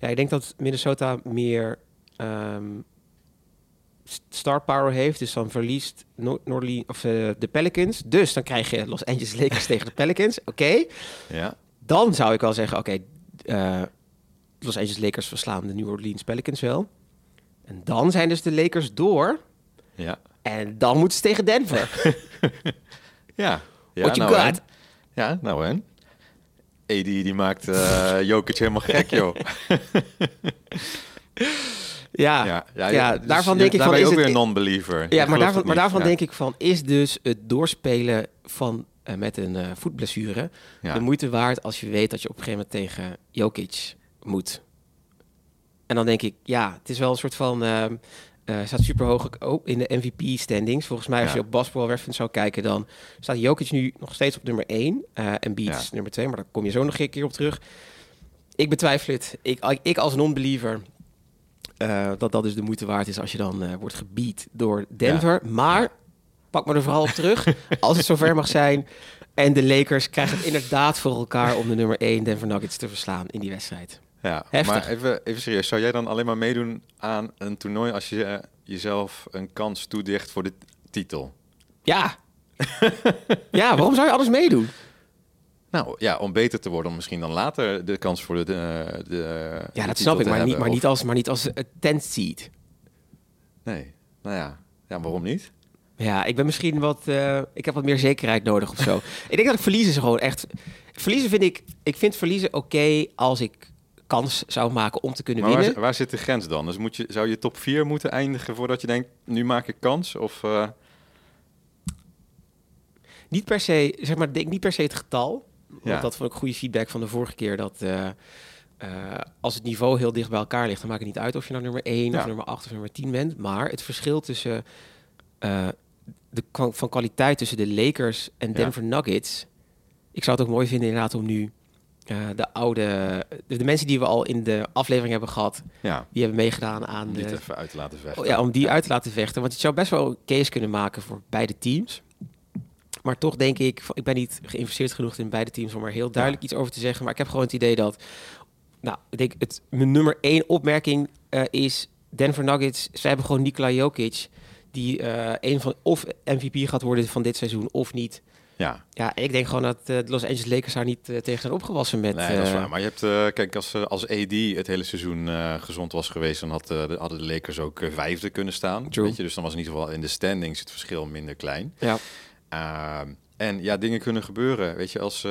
[SPEAKER 2] Ja, ik denk dat Minnesota meer s- star power heeft. Dus dan verliest no New Orleans, of, eh, de Pelicans. Dus dan krijg je Los Angeles Lakers tegen de Pelicans. Oké.
[SPEAKER 1] ja.
[SPEAKER 2] Dan zou ik wel zeggen, oké, eh, Los Angeles Lakers verslaan de New Orleans Pelicans wel. En dan zijn dus de Lakers door.
[SPEAKER 1] Ja.
[SPEAKER 2] En dan moeten ze tegen Denver.
[SPEAKER 1] Ja. ja
[SPEAKER 2] What you
[SPEAKER 1] nou
[SPEAKER 2] got?
[SPEAKER 1] en? Ja, nou en? AD die maakt eh Jokic helemaal gek, joh.
[SPEAKER 2] ja,
[SPEAKER 1] ja,
[SPEAKER 2] ja,
[SPEAKER 1] dus
[SPEAKER 2] daarvan denk ik
[SPEAKER 1] daar
[SPEAKER 2] van,
[SPEAKER 1] ben je
[SPEAKER 2] is
[SPEAKER 1] ook
[SPEAKER 2] het-
[SPEAKER 1] weer non-believer.
[SPEAKER 2] Ja, maar daarvan, maar daarvan denk ik van, is dus het doorspelen van eh, met een eh, voetblessure de moeite waard als je weet dat je op een gegeven moment tegen Jokic moet. En dan denk ik, ja, het is wel een soort van, eh, staat super hoog ook in de MVP-standings. Volgens mij, als
[SPEAKER 1] Ja.
[SPEAKER 2] je op Basketball Reference zou kijken, dan staat Jokic nu nog steeds op nummer 1 eh en Beat
[SPEAKER 1] Ja.
[SPEAKER 2] is nummer 2, maar daar kom je zo nog een keer op terug. Ik betwijfel het. Ik, ik als non-believer eh, dat dat dus de moeite waard is als je dan wordt gebeat door Denver. Maar pak me er vooral op terug als het zover mag zijn. En de Lakers krijgen het inderdaad voor elkaar om de nummer 1 Denver Nuggets te verslaan in die wedstrijd.
[SPEAKER 1] Ja,
[SPEAKER 2] Heftig.
[SPEAKER 1] maar even, even serieus. Zou jij dan alleen maar meedoen aan een toernooi als je eh, jezelf een kans toedicht voor de titel?
[SPEAKER 2] Ja. ja, waarom zou je anders meedoen?
[SPEAKER 1] Nou ja, om beter te worden, om misschien dan later de kans voor de. de, de
[SPEAKER 2] Ja, dat snap ik, maar, niet, maar,
[SPEAKER 1] Of-
[SPEAKER 2] niet als, maar niet als uh, tent seed.
[SPEAKER 1] Nee, nou ja. Ja, waarom niet?
[SPEAKER 2] Ja, ik ben misschien wat. eh, ik heb wat meer zekerheid nodig of zo. ik denk dat ik verliezen ze gewoon echt. Verliezen vind ik. Ik vind verliezen oké als ik kans zou maken om te kunnen
[SPEAKER 1] Maar
[SPEAKER 2] winnen.
[SPEAKER 1] waar, waar zit de grens dan? Dus moet je, zou je top 4 moeten eindigen voordat je denkt, nu maak ik kans? Of eh,
[SPEAKER 2] Niet per se, zeg maar, denk niet per se het getal. Want
[SPEAKER 1] Ja.
[SPEAKER 2] dat vond ik goede feedback van de vorige keer. Dat eh, eh, als het niveau heel dicht bij elkaar ligt, dan maakt het niet uit of je nou nummer 1
[SPEAKER 1] Ja.
[SPEAKER 2] of nummer 8 of nummer 10 bent. Maar het verschil tussen de van kwaliteit tussen de Lakers en
[SPEAKER 1] Ja.
[SPEAKER 2] Denver Nuggets. Ik zou het ook mooi vinden inderdaad om nu eh, de oude, de, mensen die we al in de aflevering hebben gehad,
[SPEAKER 1] ja,
[SPEAKER 2] die hebben meegedaan aan
[SPEAKER 1] om
[SPEAKER 2] de,
[SPEAKER 1] even uit te laten vechten.
[SPEAKER 2] Oh, ja, om die uit te laten vechten. Want je zou best wel een case kunnen maken voor beide teams. Maar toch denk ik, ik ben niet geïnvesteerd genoeg in beide teams om er heel duidelijk iets over te zeggen. Maar ik heb gewoon het idee dat, nou, ik denk het mijn nummer één opmerking eh, is Denver Nuggets. Ze hebben gewoon Nikola Jokic, die eh, een van of MVP gaat worden van dit seizoen of niet.
[SPEAKER 1] Ja,
[SPEAKER 2] Ja, ik denk gewoon dat eh, de Los Angeles Lakers daar niet eh, tegen zijn opgewassen met.
[SPEAKER 1] nee, dat is
[SPEAKER 2] eh,
[SPEAKER 1] waar. Maar je hebt, kijk, als, als AD het hele seizoen gezond was geweest, dan had, de, hadden de Lakers ook vijfde kunnen staan.
[SPEAKER 2] True.
[SPEAKER 1] Weet je? Dus dan was in ieder geval in de standings het verschil minder klein.
[SPEAKER 2] Ja,
[SPEAKER 1] Ehm, en ja, dingen kunnen gebeuren. Weet je, als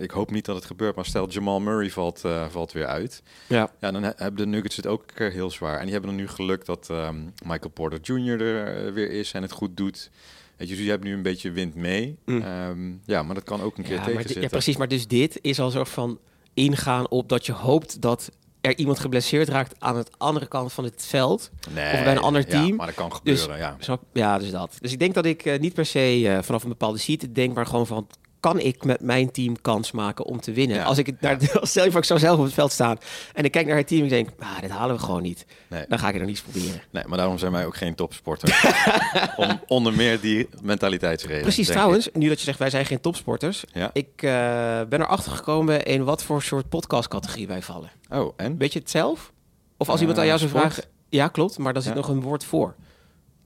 [SPEAKER 1] ik hoop niet dat het gebeurt, maar stel Jamal Murray valt, valt weer uit.
[SPEAKER 2] ja.
[SPEAKER 1] Ja, dan he- hebben de Nuggets het ook heel zwaar. En die hebben dan nu geluk dat ehm, Michael Porter Jr. er weer is en het goed doet. Weet je, dus je hebt nu een beetje wind mee.
[SPEAKER 2] Mm.
[SPEAKER 1] Ehm, ja, maar dat kan ook een keer
[SPEAKER 2] Ja, ja, precies. Maar dus dit is al zo van ingaan op dat je hoopt dat er iemand geblesseerd raakt aan het andere kant van het veld.
[SPEAKER 1] Nee,
[SPEAKER 2] of bij een ander
[SPEAKER 1] ja,
[SPEAKER 2] team.
[SPEAKER 1] maar dat kan
[SPEAKER 2] Dus-
[SPEAKER 1] gebeuren, ja.
[SPEAKER 2] Snap? Ja, dus dat. Dus ik denk dat ik eh, niet per se eh, vanaf een bepaalde seat denk, maar gewoon van kan ik met mijn team kans maken om te winnen?
[SPEAKER 1] Ja.
[SPEAKER 2] Als ik het naar, stel je voor, ik zou zelf op het veld staan en ik kijk naar het team en ik denk, ah, dit halen we gewoon niet.
[SPEAKER 1] Nee.
[SPEAKER 2] Dan ga ik er nog niets proberen.
[SPEAKER 1] nee, maar daarom zijn wij ook geen topsporter. Om, onder meer die mentaliteitsreden.
[SPEAKER 2] Precies, trouwens, nu dat je zegt wij zijn geen topsporters,
[SPEAKER 1] ik. Ja.
[SPEAKER 2] ik eh, ben erachter gekomen in wat voor soort podcastcategorie wij vallen.
[SPEAKER 1] Oh, en?
[SPEAKER 2] Weet je het zelf? Of als
[SPEAKER 1] Eh,
[SPEAKER 2] iemand aan jou zou vragen... Ja, klopt, maar daar zit nog een woord voor.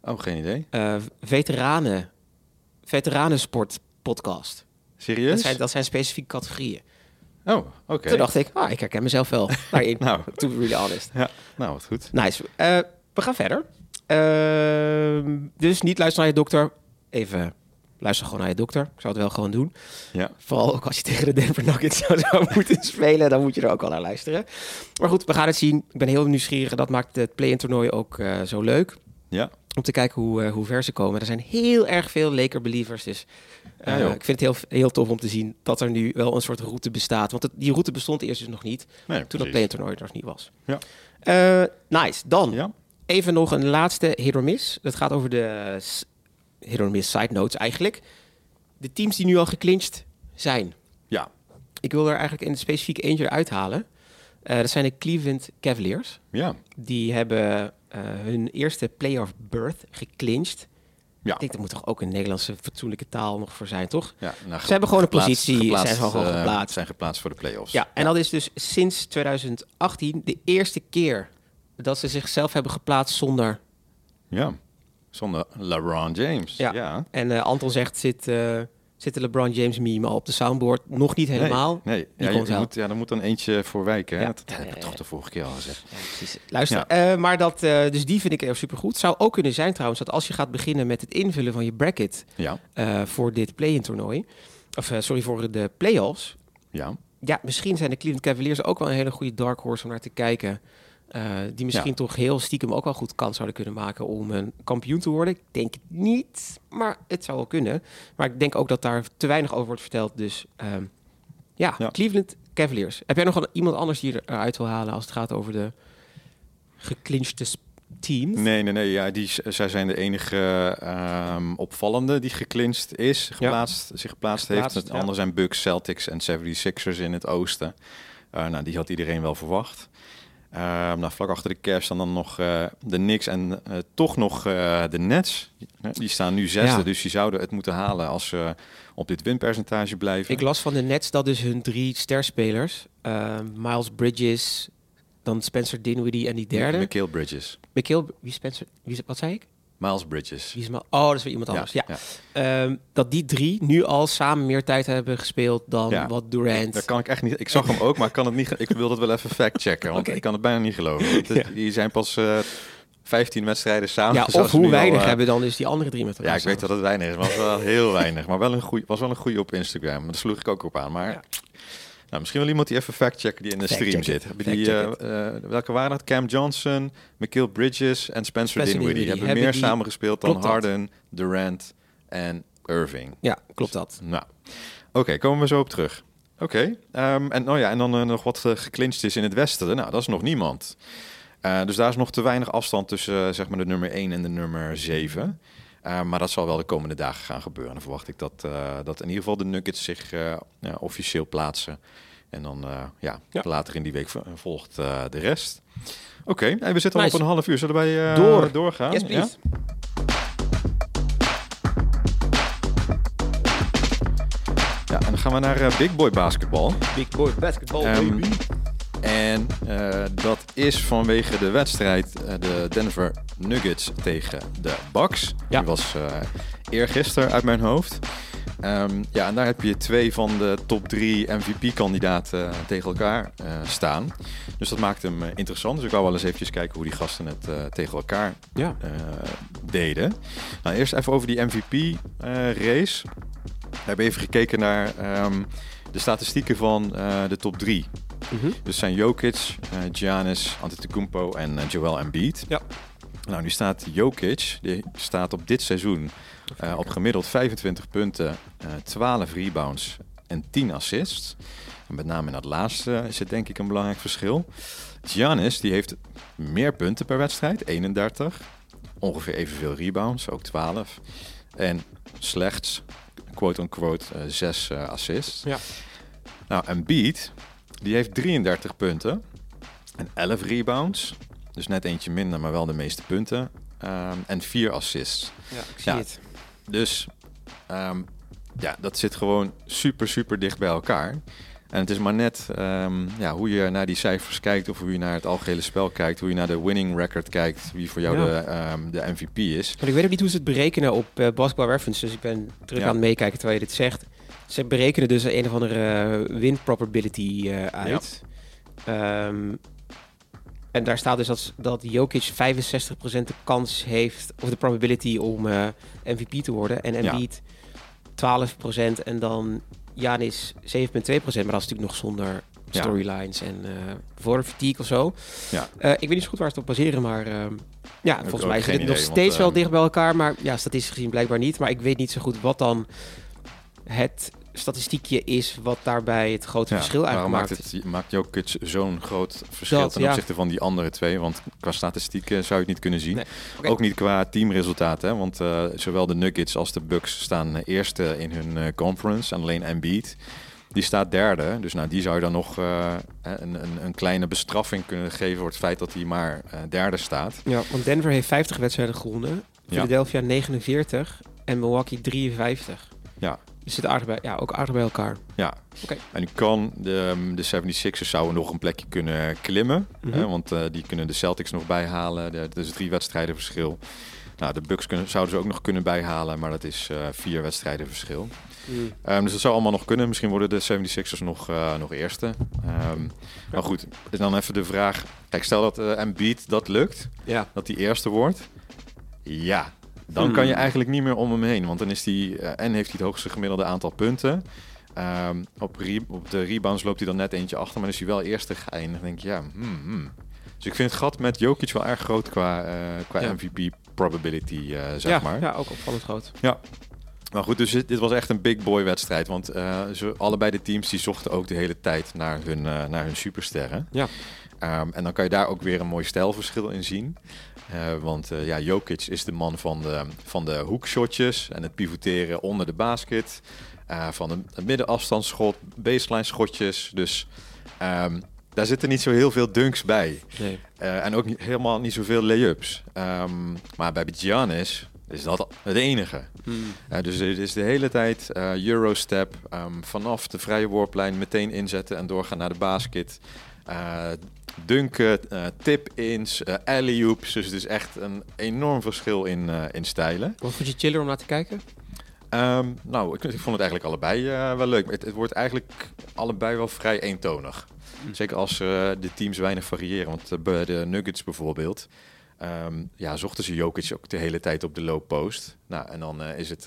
[SPEAKER 1] Oh, geen idee.
[SPEAKER 2] Eh, veteranen. Veteranensport podcast.
[SPEAKER 1] Serieus?
[SPEAKER 2] Dat zijn, dat zijn specifieke categorieën.
[SPEAKER 1] Oh, oké.
[SPEAKER 2] Toen dacht ik, ah, ik herken mezelf wel daarin.
[SPEAKER 1] Nou.
[SPEAKER 2] To be really honest.
[SPEAKER 1] Ja, nou, wat goed.
[SPEAKER 2] Nice. Eh, we gaan verder. Ehm, dus niet luisteren naar je dokter. Even luister gewoon naar je dokter. Ik zou het wel gewoon doen.
[SPEAKER 1] Ja.
[SPEAKER 2] Vooral ook als je tegen de Denver Nuggets zou, zou moeten spelen, dan moet je er ook wel naar luisteren. Maar goed, we gaan het zien. Ik ben heel nieuwsgierig. Dat maakt het play-in toernooi ook eh, zo leuk.
[SPEAKER 1] Ja.
[SPEAKER 2] Om te kijken hoe, eh, hoe ver ze komen. Er zijn heel erg veel Laker-believers. Dus eh,
[SPEAKER 1] Ja, joh.
[SPEAKER 2] ik vind het heel, heel tof om te zien dat er nu wel een soort route bestaat. Want het- die route bestond eerst dus nog niet.
[SPEAKER 1] Nee,
[SPEAKER 2] Toen dat toernooi er nog niet was.
[SPEAKER 1] Ja.
[SPEAKER 2] Eh, nice. Dan
[SPEAKER 1] Ja.
[SPEAKER 2] even nog een laatste hit. Dat gaat over de hit side notes eigenlijk. De teams die nu al geclinched zijn.
[SPEAKER 1] Ja.
[SPEAKER 2] Ik wil er eigenlijk in specifiek eentje eruit halen. Eh, dat zijn de Cleveland Cavaliers.
[SPEAKER 1] Ja.
[SPEAKER 2] Die hebben hun eerste playoff berth geclinched.
[SPEAKER 1] Ja.
[SPEAKER 2] Ik denk, dat moet toch ook een Nederlandse fatsoenlijke taal nog voor zijn, toch?
[SPEAKER 1] Ja, nou,
[SPEAKER 2] Ze hebben gewoon een positie,
[SPEAKER 1] geplaatst,
[SPEAKER 2] zijn gewoon
[SPEAKER 1] eh,
[SPEAKER 2] geplaatst.
[SPEAKER 1] zijn geplaatst voor de play-offs.
[SPEAKER 2] Ja, en dat is dus sinds 2018 de eerste keer dat ze zichzelf hebben geplaatst zonder...
[SPEAKER 1] Ja. Zonder LeBron James.
[SPEAKER 2] Ja.
[SPEAKER 1] ja.
[SPEAKER 2] En eh, Anton zegt, zit, eh, zit de LeBron James meme al op de soundboard? Nog niet helemaal.
[SPEAKER 1] Nee, nee.
[SPEAKER 2] Die
[SPEAKER 1] Ja,
[SPEAKER 2] komt
[SPEAKER 1] je moet, ja, er moet dan eentje voor wijken. Hè?
[SPEAKER 2] Ja.
[SPEAKER 1] Dat heb ik toch de vorige keer al gezegd.
[SPEAKER 2] Precies. Luister, eh, maar dat, eh, dus die vind ik heel supergoed. Zou ook kunnen zijn trouwens dat als je gaat beginnen met het invullen van je bracket eh, voor dit play-in toernooi, of sorry, voor de playoffs,
[SPEAKER 1] Ja.
[SPEAKER 2] ja, misschien zijn de Cleveland Cavaliers ook wel een hele goede dark horse om naar te kijken. Eh, die misschien
[SPEAKER 1] Ja.
[SPEAKER 2] toch heel stiekem ook wel goed kans zouden kunnen maken om een kampioen te worden. Ik denk het niet, maar het zou wel kunnen. Maar ik denk ook dat daar te weinig over wordt verteld. Dus ehm, ja,
[SPEAKER 1] Ja.
[SPEAKER 2] Cleveland Cavaliers. Heb jij nog iemand anders die eruit wil halen als het gaat over de geclinchte teams?
[SPEAKER 1] Nee, nee, nee. Ja, die, zij zijn de enige ehm, opvallende die geclincht is, geplaatst, zich geplaatst heeft. Het
[SPEAKER 2] ja.
[SPEAKER 1] andere zijn Bucks, Celtics en 76ers in het oosten. Eh, nou, die had iedereen wel verwacht. Ehm, nou, vlak achter de Cavs staan dan nog eh, de Knicks en eh, toch nog eh, de Nets. Die staan nu zesde,
[SPEAKER 2] Ja.
[SPEAKER 1] dus die zouden het moeten halen als ze op dit winpercentage blijven.
[SPEAKER 2] Ik las van de Nets dat dus hun drie sterspelers, eh, Miles Bridges, dan Spencer Dinwiddie en die derde.
[SPEAKER 1] Mikhail Bridges.
[SPEAKER 2] Mikhail, wie Spencer? Wie wat zei ik?
[SPEAKER 1] Miles Bridges.
[SPEAKER 2] Wie is Ma- oh, dat is weer iemand anders. Ja. Ehm, dat die drie nu al samen meer tijd hebben gespeeld dan
[SPEAKER 1] Ja.
[SPEAKER 2] wat Durant.
[SPEAKER 1] Dat kan ik echt niet. Ik zag hem ook, maar ik kan het niet. Ik wil dat wel even fact-checken, want ik kan het bijna niet geloven. Want het-
[SPEAKER 2] Ja.
[SPEAKER 1] Die zijn pas eh 15 wedstrijden samen.
[SPEAKER 2] ja,
[SPEAKER 1] zoals
[SPEAKER 2] of hoe
[SPEAKER 1] al,
[SPEAKER 2] weinig
[SPEAKER 1] eh,
[SPEAKER 2] hebben dan dus die andere drie met elkaar
[SPEAKER 1] Ja, ik weet dat het weinig is, maar het was wel heel weinig. Maar wel een goeie, was wel een goede op Instagram. Daar sloeg ik ook op aan. Maar
[SPEAKER 2] Ja.
[SPEAKER 1] Nou, misschien wel iemand die even fact-checken die in de stream zit. Hebben die, eh, eh, welke waren dat? Cam Johnson, Mikhail Bridges en Spencer,
[SPEAKER 2] Spencer
[SPEAKER 1] Dinwiddie. Hebben
[SPEAKER 2] Hebben
[SPEAKER 1] meer
[SPEAKER 2] die-
[SPEAKER 1] samen gespeeld dan? Harden, Durant en Irving.
[SPEAKER 2] Ja, klopt dat.
[SPEAKER 1] Nou, oké, komen we zo op terug. Oké, ehm, en, oh ja, en dan eh, nog wat uh, is in het westen. Nou, dat is nog niemand. Dus daar is nog te weinig afstand tussen zeg maar de nummer 1 en de nummer 7. Eh, maar dat zal wel de komende dagen gaan gebeuren. Dan verwacht ik dat, eh, dat in ieder geval de Nuggets zich eh, ja, officieel plaatsen. En dan ja,
[SPEAKER 2] Ja.
[SPEAKER 1] later in die week volgt de rest. Oké, hey, we zitten al op een half uur. Zullen wij
[SPEAKER 2] Door.
[SPEAKER 1] doorgaan?
[SPEAKER 2] Yes,
[SPEAKER 1] Ja?
[SPEAKER 2] please.
[SPEAKER 1] gaan we naar Big Boy Basketball.
[SPEAKER 2] Big boy basketball,
[SPEAKER 1] Ehm,
[SPEAKER 2] baby.
[SPEAKER 1] En eh, dat is vanwege de wedstrijd eh, de Denver Nuggets tegen de Bucks.
[SPEAKER 2] Ja.
[SPEAKER 1] Die was eh eergisteren uit mijn hoofd. Ehm, ja, en daar heb je twee van de top drie MVP-kandidaten tegen elkaar staan. Dus dat maakt hem interessant. Dus ik wou wel eens eventjes kijken hoe die gasten het tegen elkaar
[SPEAKER 2] Ja.
[SPEAKER 1] deden. Nou, eerst even over die MVP-race. We hebben even gekeken naar ehm, de statistieken van eh, de top drie.
[SPEAKER 2] Mhm.
[SPEAKER 1] Dus zijn Jokic, eh Giannis, Antetokounmpo en eh, Joel Embiid.
[SPEAKER 2] Ja.
[SPEAKER 1] Nou, nu staat Jokic, die staat op dit seizoen op gemiddeld 25 punten, eh 12 rebounds en 10 assists. En met name in dat laatste is het denk ik een belangrijk verschil. Giannis, die heeft meer punten per wedstrijd, 31. Ongeveer evenveel rebounds, ook 12. En slechts, quote-unquote, 6 assists.
[SPEAKER 2] Ja.
[SPEAKER 1] Nou, Embiid, die heeft 33 punten en 11 rebounds. Dus net eentje minder, maar wel de meeste punten. Ehm, en 4 assists.
[SPEAKER 2] Ja, ik zie
[SPEAKER 1] Ja.
[SPEAKER 2] het.
[SPEAKER 1] Dus ehm, ja, dat zit gewoon super, super dicht bij elkaar. En het is maar net ehm, ja, hoe je naar die cijfers kijkt of hoe je naar het algehele spel kijkt, hoe je naar de winning record kijkt, wie voor jou
[SPEAKER 2] Ja.
[SPEAKER 1] de, ehm, de MVP is.
[SPEAKER 2] Maar ik weet ook niet hoe ze het berekenen op eh, Basketball Reference. Dus ik ben terug
[SPEAKER 1] Ja.
[SPEAKER 2] aan het meekijken terwijl je dit zegt. Ze berekenen dus een of andere uh, win probability eh, uit. Ehm, en daar staat dus dat, dat Jokic 65% de kans heeft, of de probability om eh, MVP te worden. En. Embiid 12% en dan Janis 7,2%. Maar dat is natuurlijk nog zonder
[SPEAKER 1] Ja.
[SPEAKER 2] storylines en voor fatigue of zo.
[SPEAKER 1] Ja.
[SPEAKER 2] Eh, ik weet niet zo goed waar ze het op baseren, maar ehm, ja, volgens mij zit het nog
[SPEAKER 1] want,
[SPEAKER 2] steeds wel
[SPEAKER 1] ehm,
[SPEAKER 2] dicht bij elkaar. Maar ja, statistisch gezien blijkbaar niet. Maar ik weet niet zo goed wat dan het statistiekje is wat daarbij het grote verschil
[SPEAKER 1] waarom
[SPEAKER 2] eigenlijk
[SPEAKER 1] maakt,
[SPEAKER 2] maakt.
[SPEAKER 1] het, maakt Jokic zo'n groot verschil
[SPEAKER 2] Dat,
[SPEAKER 1] ten
[SPEAKER 2] ja.
[SPEAKER 1] opzichte van die andere twee? Want qua statistieken zou je het niet kunnen zien.
[SPEAKER 2] Nee.
[SPEAKER 1] Ook niet qua teamresultaten. Hè? Want eh, zowel de Nuggets als de Bucks staan eh, eerste in hun eh, conference. En alleen Embiid, die staat derde. Dus nou, die zou je dan nog een, een, een kleine bestraffing kunnen geven... voor het feit dat hij maar derde staat.
[SPEAKER 2] Ja, want Denver heeft 50 wedstrijden gewonnen. Philadelphia 49 en Milwaukee 53.
[SPEAKER 1] Ja.
[SPEAKER 2] Dus zit aardig bij, ja, ook aardig bij elkaar.
[SPEAKER 1] Ja,
[SPEAKER 2] Oké.
[SPEAKER 1] en nu kan de, de 76ers zouden nog een plekje kunnen klimmen.
[SPEAKER 2] Mhm.
[SPEAKER 1] hè, want eh, die kunnen de Celtics nog bijhalen. Dat is drie wedstrijden verschil. Nou, de Bucks kunnen, zouden ze ook nog kunnen bijhalen, maar dat is eh, vier wedstrijden verschil.
[SPEAKER 2] Mm.
[SPEAKER 1] Ehm, dus dat zou allemaal nog kunnen. Misschien worden de 76ers nog, eh, nog eerste. Ehm, Maar goed, is dan even de vraag. Kijk, stel dat eh Embiid dat lukt,
[SPEAKER 2] Ja.
[SPEAKER 1] dat hij eerste wordt. Ja, dan
[SPEAKER 2] Hmm.
[SPEAKER 1] kan je eigenlijk niet meer om hem heen. Want dan is hij, eh, en heeft hij het hoogste gemiddelde aantal punten. Ehm, op, re- op de rebounds loopt hij dan net eentje achter, maar dan is hij wel eerste geëindigd. Dan denk je, ja, hmm, hmm. Dus ik vind het gat met Jokic wel erg groot qua, eh, qua
[SPEAKER 2] Ja.
[SPEAKER 1] MVP probability, eh, zeg
[SPEAKER 2] ja,
[SPEAKER 1] maar.
[SPEAKER 2] ja, ook opvallend groot.
[SPEAKER 1] Maar goed, dus dit, dit was echt een big boy wedstrijd. Want ze, allebei de teams die zochten ook de hele tijd naar hun, naar hun supersterren.
[SPEAKER 2] Ja.
[SPEAKER 1] Ehm, en dan kan je daar ook weer een mooi stijlverschil in zien. Eh, want eh, ja, Jokic is de man van de, van de hoekshotjes en het pivoteren onder de basket. Eh, van het middenafstandsschot, baseline schotjes. Dus ehm, daar zitten niet zo heel veel dunks bij.
[SPEAKER 2] Nee.
[SPEAKER 1] En ook niet, helemaal niet zoveel lay-ups. Ehm, maar bij Giannis is dat het enige.
[SPEAKER 2] Mm.
[SPEAKER 1] Ja, dus het is de hele tijd Eurostep ehm, vanaf de vrije worplijn meteen inzetten en doorgaan naar de basket. Dunken, eh, tip-ins, eh alley-oops. Dus het is echt een enorm verschil in, eh, in stijlen.
[SPEAKER 2] Wat vond je chiller om naar te kijken?
[SPEAKER 1] Ehm, nou, ik, ik vond het eigenlijk allebei wel leuk. Het, het wordt eigenlijk allebei wel vrij eentonig.
[SPEAKER 2] Hm.
[SPEAKER 1] Zeker als de teams weinig variëren. Want bij de Nuggets bijvoorbeeld... ehm, ja, zochten ze Jokic ook de hele tijd op de low post. Nou, en dan is het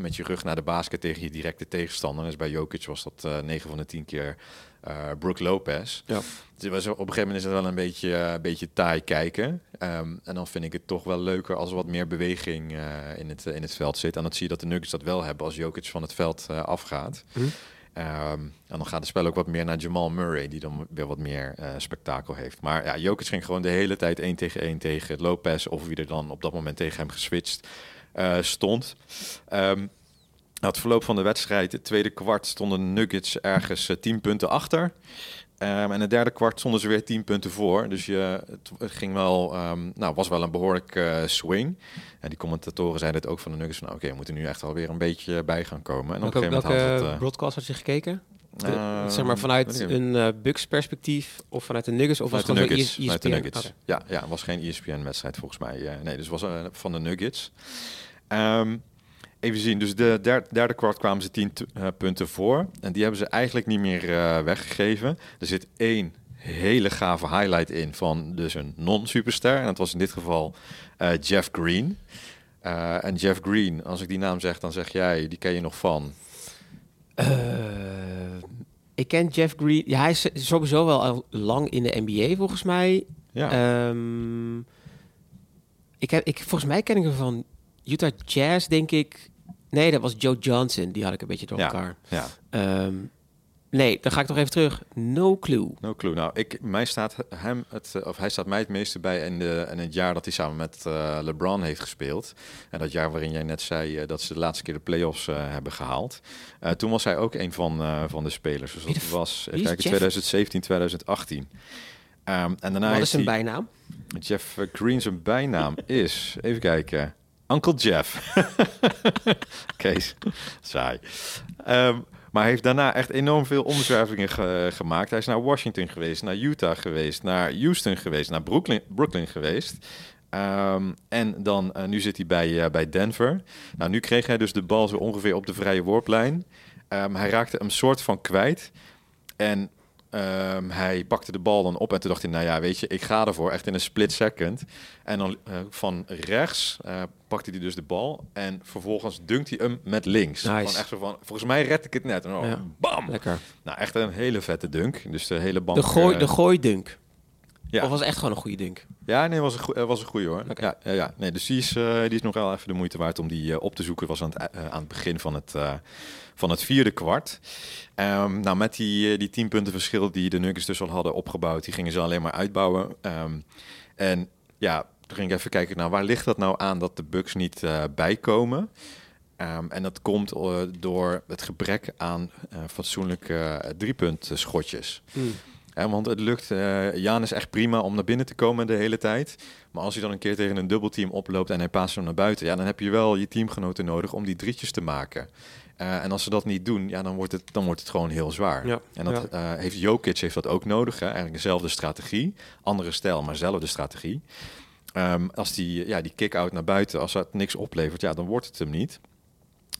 [SPEAKER 1] met je rug naar de basket tegen je directe tegenstander. Dus bij Jokic was dat eh 9 van de 10 keer eh Brook Lopez.
[SPEAKER 2] Ja.
[SPEAKER 1] Dus was- op een gegeven moment is het wel een beetje, een beetje taai kijken. Ehm, en dan vind ik het toch wel leuker als er wat meer beweging eh, in, het, in het veld zit. En dat zie je dat de Nuggets dat wel hebben als Jokic van het veld afgaat.
[SPEAKER 2] Mhm.
[SPEAKER 1] Ehm, en dan gaat het spel ook wat meer naar Jamal Murray, die dan weer wat meer spektakel heeft. Maar ja, Jokic ging gewoon de hele tijd één tegen één tegen Lopez of wie er dan op dat moment tegen hem geswitcht stond. Ehm, Nou, het verloop van de wedstrijd, het tweede kwart, stonden de Nuggets ergens uh, 10 punten achter. Um, en het derde kwart stonden ze weer 10 punten voor. Dus je, het ging wel, um, nou, was wel een behoorlijk uh, swing. En die commentatoren zeiden het ook van de Nuggets van... oké, okay, we moeten nu echt alweer een beetje bij gaan komen. En
[SPEAKER 2] op een gegeven moment had het... Uh, broadcast had je gekeken? Uh, zeg maar vanuit een Bucks perspectief of vanuit de Nuggets of
[SPEAKER 1] vanuit
[SPEAKER 2] was
[SPEAKER 1] het de Nuggets,
[SPEAKER 2] ESPN?
[SPEAKER 1] de Nuggets. Okay. Ja, ja, het was geen ESPN-wedstrijd volgens mij. Nee, dus was van de Nuggets. Um, even zien, dus de derde, derde kwart kwamen ze 10 uh, punten voor. En die hebben ze eigenlijk niet meer uh, weggegeven. Er zit één hele gave highlight in van dus een non-superster. En dat was in dit geval uh, Jeff Green. En Jeff Green, als ik die naam zeg, dan zeg jij, die ken je nog van?
[SPEAKER 2] Ik ken Jeff Green. Ja, hij is sowieso wel al lang in de NBA volgens mij.
[SPEAKER 1] Ja.
[SPEAKER 2] Um, ik heb, ik, volgens mij ken ik hem van Utah Jazz, denk ik. Nee, dat was Joe Johnson. Die had ik een beetje door elkaar.
[SPEAKER 1] Ja.
[SPEAKER 2] Um, nee, dan ga ik nog even terug. No clue.
[SPEAKER 1] No clue. Nou, ik, mij staat hem het, of hij staat mij het meeste bij in, de, in het jaar dat hij samen met uh, LeBron heeft gespeeld. En dat jaar waarin jij net zei uh, dat ze de laatste keer de playoffs uh, hebben gehaald. Toen was hij ook een van, van de spelers. Dus dat was kijken, 2017, 2018. Um, en daarna
[SPEAKER 2] Wat is zijn bijnaam?
[SPEAKER 1] Jeff Green zijn bijnaam is, even kijken, Uncle Jeff. Kees, saai. Um, maar heeft daarna echt enorm veel omzwervingen ge gemaakt. Hij is naar Washington geweest, naar Utah geweest, naar Houston geweest, naar Brooklyn, Brooklyn geweest. Um, en dan, uh, nu zit hij bij, uh, bij Denver. Nou, nu kreeg hij dus de bal zo ongeveer op de vrije worplijn. Um, hij raakte hem soort van kwijt. En Um, hij pakte de bal dan op en toen dacht hij, nou ja, weet je, ik ga ervoor, echt in een split second. En dan uh, van rechts uh, pakte hij dus de bal en vervolgens dunkt hij hem met links.
[SPEAKER 2] Nice.
[SPEAKER 1] Van echt zo van, volgens mij red ik het net. En dan,
[SPEAKER 2] Ja.
[SPEAKER 1] bam!
[SPEAKER 2] Lekker.
[SPEAKER 1] Nou, echt een hele vette dunk. Dus de hele bank...
[SPEAKER 2] De, gooi,
[SPEAKER 1] eh,
[SPEAKER 2] de gooidunk.
[SPEAKER 1] ja.
[SPEAKER 2] Of was echt gewoon een goede dunk?
[SPEAKER 1] Ja, nee, was een, eh, was een goeie hoor. Ja, ja, ja. Nee, dus die is, eh, die is nog wel even de moeite waard om die eh, op te zoeken. Was aan het, eh, aan het begin van het, eh, van het vierde kwart. Ehm, nou, met die, eh, die tien punten verschil die de Nuggets dus al hadden opgebouwd, die gingen ze alleen maar uitbouwen. Ehm, en ja, toen ging ik even kijken, nou, waar ligt dat nou aan dat de Bucks niet eh, bijkomen? Ehm, en dat komt eh, door het gebrek aan eh, fatsoenlijke uh, driepuntschotjes. Ja, want het lukt uh, Jan is echt prima om naar binnen te komen de hele tijd. Maar als hij dan een keer tegen een dubbelteam oploopt en hij paast hem naar buiten, ja, dan heb je wel je teamgenoten nodig om die drietjes te maken. Uh, en als ze dat niet doen, ja, dan wordt het, dan wordt het gewoon heel zwaar.
[SPEAKER 2] Ja,
[SPEAKER 1] en dat
[SPEAKER 2] ja.
[SPEAKER 1] uh, heeft Jokic heeft dat ook nodig. Hè? Eigenlijk dezelfde strategie, andere stijl, maar dezelfde strategie. Um, als die, ja, die kick-out naar buiten, als dat niks oplevert, ja, dan wordt het hem niet.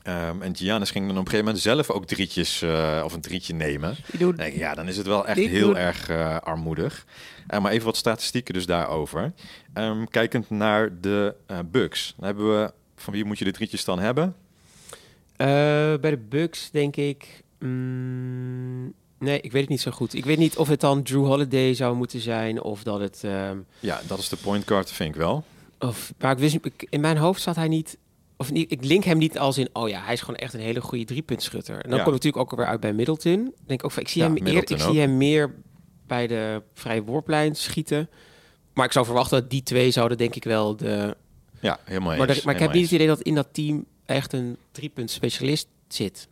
[SPEAKER 1] Um, en Giannis ging dan op een gegeven moment zelf ook drietjes uh, of een drietje nemen.
[SPEAKER 2] Doet,
[SPEAKER 1] denk, ja, dan is het wel echt heel doet. erg uh, armoedig. Uh, maar even wat statistieken dus daarover. Um, kijkend naar de uh, Bucks. Dan hebben we, van wie moet je de drietjes dan hebben?
[SPEAKER 2] Uh, bij de Bucks denk ik... Mm, nee, ik weet het niet zo goed. Ik weet niet of het dan Drew Holiday zou moeten zijn of dat het... Um,
[SPEAKER 1] ja, dat is de point guard, vind ik wel.
[SPEAKER 2] Of, maar ik wist, ik, in mijn hoofd zat hij niet... Of niet, ik link hem niet als in, oh ja, hij is gewoon echt een hele goede driepuntschutter. En dan
[SPEAKER 1] Ja.
[SPEAKER 2] komt natuurlijk ook weer uit bij Middleton. Denk ook, van, ik zie,
[SPEAKER 1] Ja,
[SPEAKER 2] hem, eer, ik
[SPEAKER 1] ook.
[SPEAKER 2] zie hem meer bij de vrije worplijn schieten. Maar ik zou verwachten dat die twee zouden denk ik wel de...
[SPEAKER 1] Ja, helemaal eens.
[SPEAKER 2] Maar, maar ik heb niet het idee dat in dat team echt een driepunt specialist zit.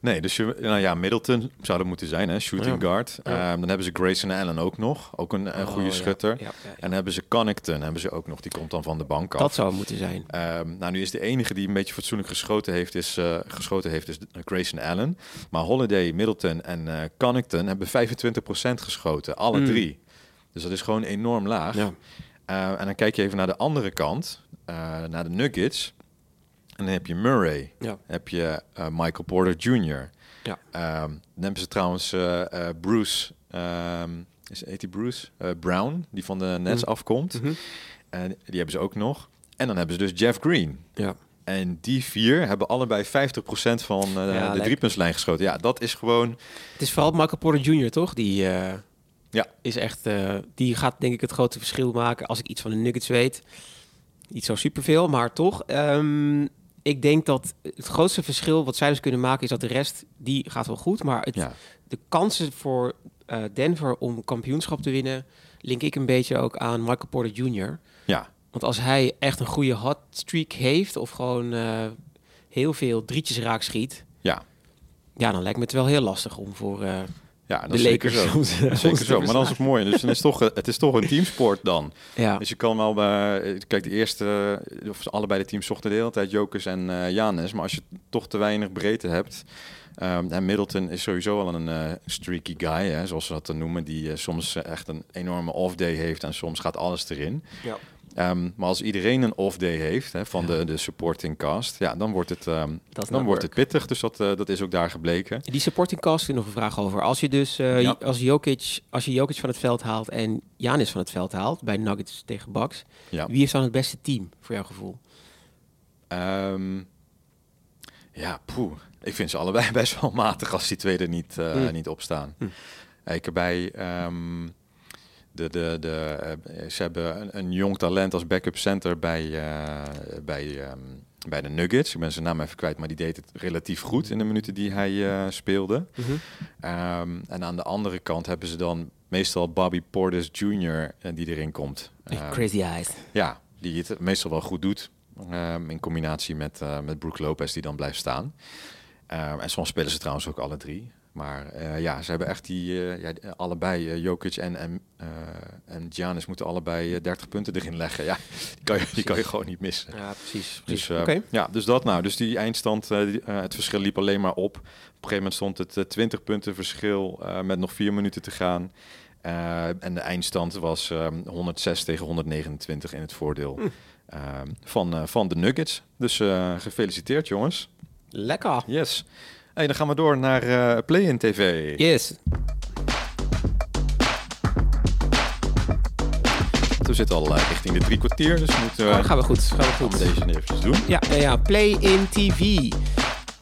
[SPEAKER 1] Nee, dus je, nou ja, Middleton zou er moeten zijn, hè? shooting
[SPEAKER 2] Ja.
[SPEAKER 1] guard.
[SPEAKER 2] Ja.
[SPEAKER 1] Ehm, dan hebben ze Grayson Allen ook nog, ook een, een goede
[SPEAKER 2] Oh, ja.
[SPEAKER 1] schutter.
[SPEAKER 2] Ja.
[SPEAKER 1] En dan hebben ze Connington, hebben ze ook nog, die komt dan van de bank af.
[SPEAKER 2] Dat zou moeten zijn.
[SPEAKER 1] Ehm, nou, nu is de enige die een beetje fatsoenlijk geschoten heeft, is, eh, geschoten heeft, is Grayson Allen. Maar Holiday, Middleton en eh Connington hebben 25% geschoten, alle
[SPEAKER 2] Mm.
[SPEAKER 1] drie. Dus dat is gewoon enorm laag.
[SPEAKER 2] Ja.
[SPEAKER 1] Eh, en dan kijk je even naar de andere kant, eh, naar de Nuggets. En dan heb je Murray,
[SPEAKER 2] Ja.
[SPEAKER 1] heb je eh, Michael Porter Jr.
[SPEAKER 2] Ja.
[SPEAKER 1] Ehm, dan hebben ze trouwens eh, eh, Bruce, ehm, is, heet die Bruce? Brown, die van de Nets
[SPEAKER 2] Mhm.
[SPEAKER 1] afkomt.
[SPEAKER 2] Mhm.
[SPEAKER 1] En die hebben ze ook nog. En dan hebben ze dus Jeff Green.
[SPEAKER 2] Ja.
[SPEAKER 1] En die vier hebben allebei 50% van eh, de driepuntslijn geschoten. Ja, dat is gewoon...
[SPEAKER 2] Het is vooral Michael Porter Jr., toch? Die
[SPEAKER 1] Ja.
[SPEAKER 2] is echt... die gaat denk ik het grote verschil maken als ik iets van de Nuggets weet. Niet zo superveel, maar toch. Ehm, ik denk dat het grootste verschil wat zij dus kunnen maken... is dat de rest, die gaat wel goed. Maar het,
[SPEAKER 1] Ja,
[SPEAKER 2] de kansen voor eh, Denver om kampioenschap te winnen... link ik een beetje ook aan Michael Porter Jr.
[SPEAKER 1] ja,
[SPEAKER 2] Want als hij echt een goede hot streak heeft... of gewoon eh, heel veel drietjes raak schiet...
[SPEAKER 1] Ja.
[SPEAKER 2] Ja, dan lijkt me het wel heel lastig om voor eh,
[SPEAKER 1] Ja, dat zeker zo. Dat Zeker
[SPEAKER 2] ze
[SPEAKER 1] zo,
[SPEAKER 2] te
[SPEAKER 1] maar dan is het mooi. Dus dan is het, toch, het is toch een teamsport dan.
[SPEAKER 2] Ja,
[SPEAKER 1] Dus je kan wel bij... Kijk, de eerste... Of allebei de teams zochten de hele tijd Jokers en eh Janis. Maar als je toch te weinig breedte hebt... ehm, en Middleton is sowieso wel een eh, streaky guy, hè, zoals ze dat dan noemen. Die eh, soms eh, echt een enorme off-day heeft en soms gaat alles erin.
[SPEAKER 2] Ja.
[SPEAKER 1] Ehm, maar als iedereen een off-day heeft hè, van de, de supporting cast... Ja, dan wordt het, ehm, dan wordt het pittig. Dus dat, eh, dat is ook daar gebleken.
[SPEAKER 2] Die supporting cast is nog een vraag over. Als je dus eh,
[SPEAKER 1] Ja.
[SPEAKER 2] als Jokic, als je Jokic van het veld haalt en Janis van het veld haalt bij Nuggets tegen Bucks,
[SPEAKER 1] Ja.
[SPEAKER 2] wie is dan het beste team voor jouw gevoel?
[SPEAKER 1] Ehm, ja, poeh. Ik vind ze allebei best wel matig als die twee er niet,
[SPEAKER 2] Mm.
[SPEAKER 1] niet op staan.
[SPEAKER 2] Mm.
[SPEAKER 1] Ik heb bij ehm, de, de, de, eh, ze hebben een, een jong talent als backup center bij, eh, bij, ehm, bij de Nuggets. Ik ben zijn naam even kwijt, maar die deed het relatief goed in de minuten die hij eh, speelde. Ehm, en aan de andere kant hebben ze dan meestal Bobby Portis Jr. die erin komt. Ehm,
[SPEAKER 2] Crazy Eyes.
[SPEAKER 1] ja, die het meestal wel goed doet. ehm, in combinatie met, eh met Brook Lopez, die dan blijft staan. Ehm, en soms spelen ze trouwens ook alle drie. Maar eh, ja, ze hebben echt die, eh, ja, allebei, eh, Jokic en, en, eh, en Giannis moeten allebei eh, 30 punten erin leggen. Ja, die kan je, die kan je gewoon niet missen.
[SPEAKER 2] Ja, precies. precies.
[SPEAKER 1] Dus,
[SPEAKER 2] Oké.
[SPEAKER 1] ja, dus dat nou. Dus die eindstand, die- het verschil liep alleen maar op. Op een gegeven moment stond het eh, 20 punten verschil eh, met nog vier minuten te gaan. Eh, en de eindstand was ehm, 106 tegen 129 in het voordeel
[SPEAKER 2] Hm.
[SPEAKER 1] ehm, van, eh, van de Nuggets. Dus eh, gefeliciteerd jongens.
[SPEAKER 2] Lekker.
[SPEAKER 1] Yes. Hey, dan gaan we door naar eh Play-in TV.
[SPEAKER 2] Yes.
[SPEAKER 1] We zitten al eh, richting de drie kwartier, dus we moeten
[SPEAKER 2] Oh,
[SPEAKER 1] eh,
[SPEAKER 2] dan gaan we goed. Gaan we
[SPEAKER 1] gaan we
[SPEAKER 2] goed.
[SPEAKER 1] deze nu even doen.
[SPEAKER 2] Ja, ja, ja. Play in TV.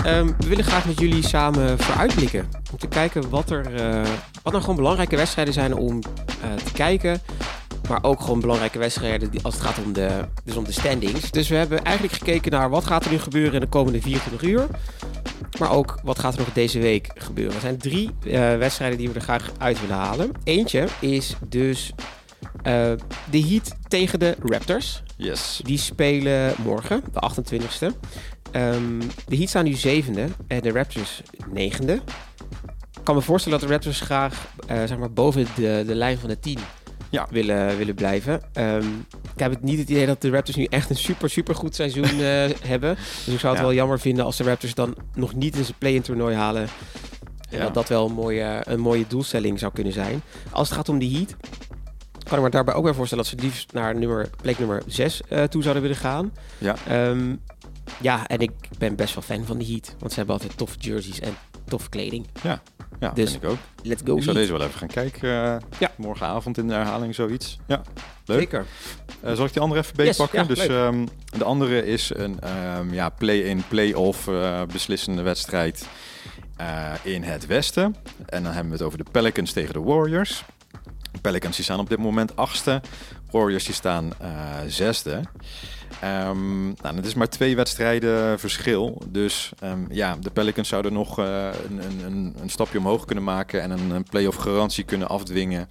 [SPEAKER 2] Ehm, we willen graag met jullie samen vooruitblikken. Om te kijken wat er eh, wat nou gewoon belangrijke wedstrijden zijn om eh, te kijken. Maar ook gewoon belangrijke wedstrijden die, als het gaat om de, dus om de standings. Dus we hebben eigenlijk gekeken naar wat gaat er nu gebeuren in de komende 24 uur. Maar ook wat gaat er nog deze week gebeuren. Er zijn drie eh, wedstrijden die we er graag uit willen halen. Eentje is dus eh, de Heat tegen de Raptors.
[SPEAKER 1] Yes.
[SPEAKER 2] Die spelen morgen, de 28e. Ehm, de Heat staan nu zevende en de Raptors negende. Ik kan me voorstellen dat de Raptors graag eh, zeg maar boven de, de lijn van de 10
[SPEAKER 1] Ja.
[SPEAKER 2] willen, willen blijven. Ehm, ik heb het niet het idee dat de Raptors nu echt een super, super goed seizoen eh, hebben. Dus ik zou het
[SPEAKER 1] Ja.
[SPEAKER 2] wel jammer vinden als de Raptors dan nog niet in zijn play-in toernooi halen. En
[SPEAKER 1] Ja.
[SPEAKER 2] dat dat wel een mooie, een mooie doelstelling zou kunnen zijn. Als het gaat om de Heat, kan ik me daarbij ook weer voorstellen dat ze liefst naar nummer, plek nummer 6 eh, toe zouden willen gaan.
[SPEAKER 1] Ja.
[SPEAKER 2] Ehm, ja, en ik ben best wel fan van de Heat. Want ze hebben altijd toffe jerseys en toffe kleding.
[SPEAKER 1] Ja,
[SPEAKER 2] Dus-
[SPEAKER 1] vind ik ook.
[SPEAKER 2] Let's go
[SPEAKER 1] Ik zou deze wel even gaan kijken. eh,
[SPEAKER 2] Ja.
[SPEAKER 1] Morgenavond in de herhaling, zoiets. Ja, leuk.
[SPEAKER 2] Zeker.
[SPEAKER 1] Eh, zal ik die andere even
[SPEAKER 2] Yes,
[SPEAKER 1] beetpakken?
[SPEAKER 2] ja,
[SPEAKER 1] dus ehm, de andere is een ehm, ja, play-in, play-off eh, beslissende wedstrijd in het westen. En dan hebben we het over de Pelicans tegen de Warriors. De Pelicans die staan op dit moment achtste. Warriors die staan zesde. Ehm, nou, het is maar twee wedstrijden verschil. Dus ehm, ja, de Pelicans zouden nog eh, een, een, een, stapje omhoog kunnen maken en een, een play-off garantie kunnen afdwingen.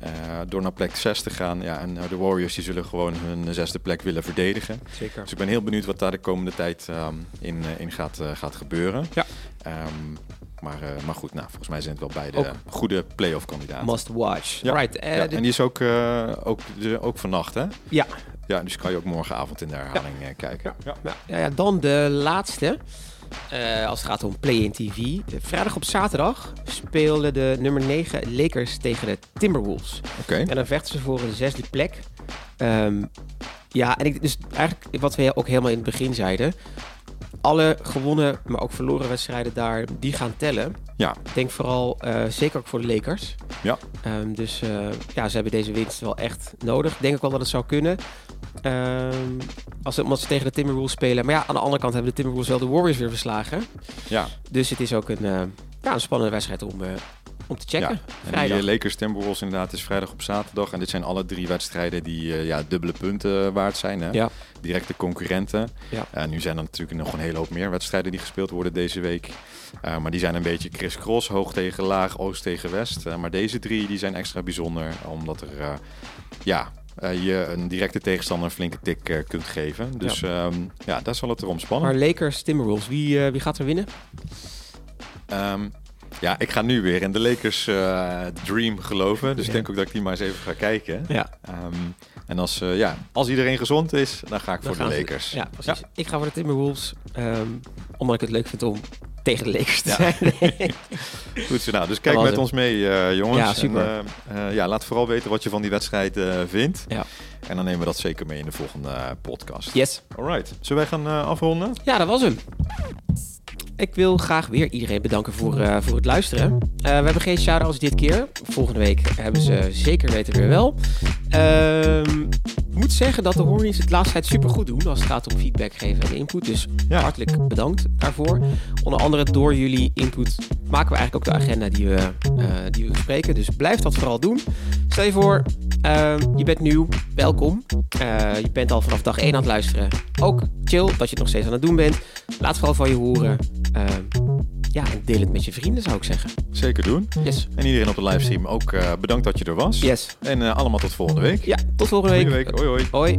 [SPEAKER 1] eh, door naar plek 6 te gaan. Ja, en eh, de Warriors die zullen gewoon hun zesde plek willen verdedigen.
[SPEAKER 2] Zeker.
[SPEAKER 1] Dus ik ben heel benieuwd wat daar de komende tijd ehm, in, in gaat, gaat gebeuren.
[SPEAKER 2] Ja.
[SPEAKER 1] Maar, maar goed, nou, volgens mij zijn het wel beide
[SPEAKER 2] Ook-
[SPEAKER 1] goede play-off kandidaten.
[SPEAKER 2] Must watch.
[SPEAKER 1] Ja.
[SPEAKER 2] Right.
[SPEAKER 1] Ja, en die is ook, ook, ook vannacht, hè?
[SPEAKER 2] Ja.
[SPEAKER 1] Ja, dus kan je ook morgenavond in de herhaling eh, kijken. Ja.
[SPEAKER 2] Ja, ja, ja, dan de laatste. Eh, als het gaat om Play-in TV. De vrijdag op zaterdag speelden de nummer 9 Lakers tegen de Timberwolves.
[SPEAKER 1] Oké.
[SPEAKER 2] En dan vechten ze voor een zesde plek. Ehm, ja, en ik, dus eigenlijk wat we ook helemaal in het begin zeiden. Alle gewonnen, maar ook verloren wedstrijden daar, die gaan tellen.
[SPEAKER 1] Ja.
[SPEAKER 2] Ik denk vooral, eh, zeker ook voor de Lakers.
[SPEAKER 1] Ja.
[SPEAKER 2] Ehm, dus eh, ja, ze hebben deze winst wel echt nodig. Denk ik wel dat het zou kunnen. Ehm, als ze, omdat ze tegen de Timberwolves spelen. Maar ja, aan de andere kant hebben de Timberwolves wel de Warriors weer verslagen.
[SPEAKER 1] Ja.
[SPEAKER 2] Dus het is ook een, eh, ja, een spannende wedstrijd om, eh, om te checken.
[SPEAKER 1] Ja. En die eh, Lakers Timberwolves inderdaad is vrijdag op zaterdag. En dit zijn alle drie wedstrijden die ja, dubbele punten waard zijn. Hè?
[SPEAKER 2] Ja.
[SPEAKER 1] Directe concurrenten.
[SPEAKER 2] Ja.
[SPEAKER 1] En nu zijn er natuurlijk nog een hele hoop meer wedstrijden die gespeeld worden deze week. Maar die zijn een beetje criss-cross, hoog tegen laag, oost tegen west. Maar deze drie die zijn extra bijzonder, omdat er ja, eh, je een directe tegenstander een flinke tik eh, kunt geven. Dus ja. ja, daar zal het erom spannen.
[SPEAKER 2] Maar Lakers, Timberwolves, wie, wie gaat er winnen?
[SPEAKER 1] Um, ja, ik ga nu weer in de Lakers uh, Dream geloven. Dus ik denk ook dat ik die maar eens even ga kijken. Ja. Um, en als, uh, ja, als iedereen gezond is, dan ga ik voor de Lakers.
[SPEAKER 2] ja, precies. Ik ga voor de Timberwolves. Omdat ik het leuk vind om tegen de Lakers te zijn.
[SPEAKER 1] Goed zo. Nou, dus kijk met ons mee, uh, jongens. Ja, super. En, ja, laat vooral weten wat je van die wedstrijd vindt. Ja. En dan nemen we dat zeker mee in de volgende podcast.
[SPEAKER 2] Yes.
[SPEAKER 1] Alright. Zullen wij gaan afronden?
[SPEAKER 2] Ja, dat was hem. Ik wil graag weer iedereen bedanken voor, uh, voor het luisteren. Uh, we hebben geen shout-outs dit keer. Volgende week hebben ze zeker weten weer wel. Ehm, moet zeggen dat de Hornies het laatste tijd super goed doen als het gaat om feedback geven en input. Dus ja. hartelijk bedankt daarvoor. Onder andere door jullie input maken we eigenlijk ook de agenda die we, uh, die we bespreken. Dus blijf dat vooral doen. Stel je voor, ehm, je bent nieuw, welkom. je bent al vanaf dag 1 aan het luisteren. Ook chill dat je het nog steeds aan het doen bent. Laat vooral van je horen. Ehm, ja, en deel het met je vrienden, zou ik zeggen.
[SPEAKER 1] Zeker doen. Yes. En iedereen op de livestream ook uh, bedankt dat je er was.
[SPEAKER 2] Yes.
[SPEAKER 1] En allemaal tot volgende week.
[SPEAKER 2] Ja, tot volgende week.
[SPEAKER 1] week. Hoi hoi.
[SPEAKER 2] Hoi.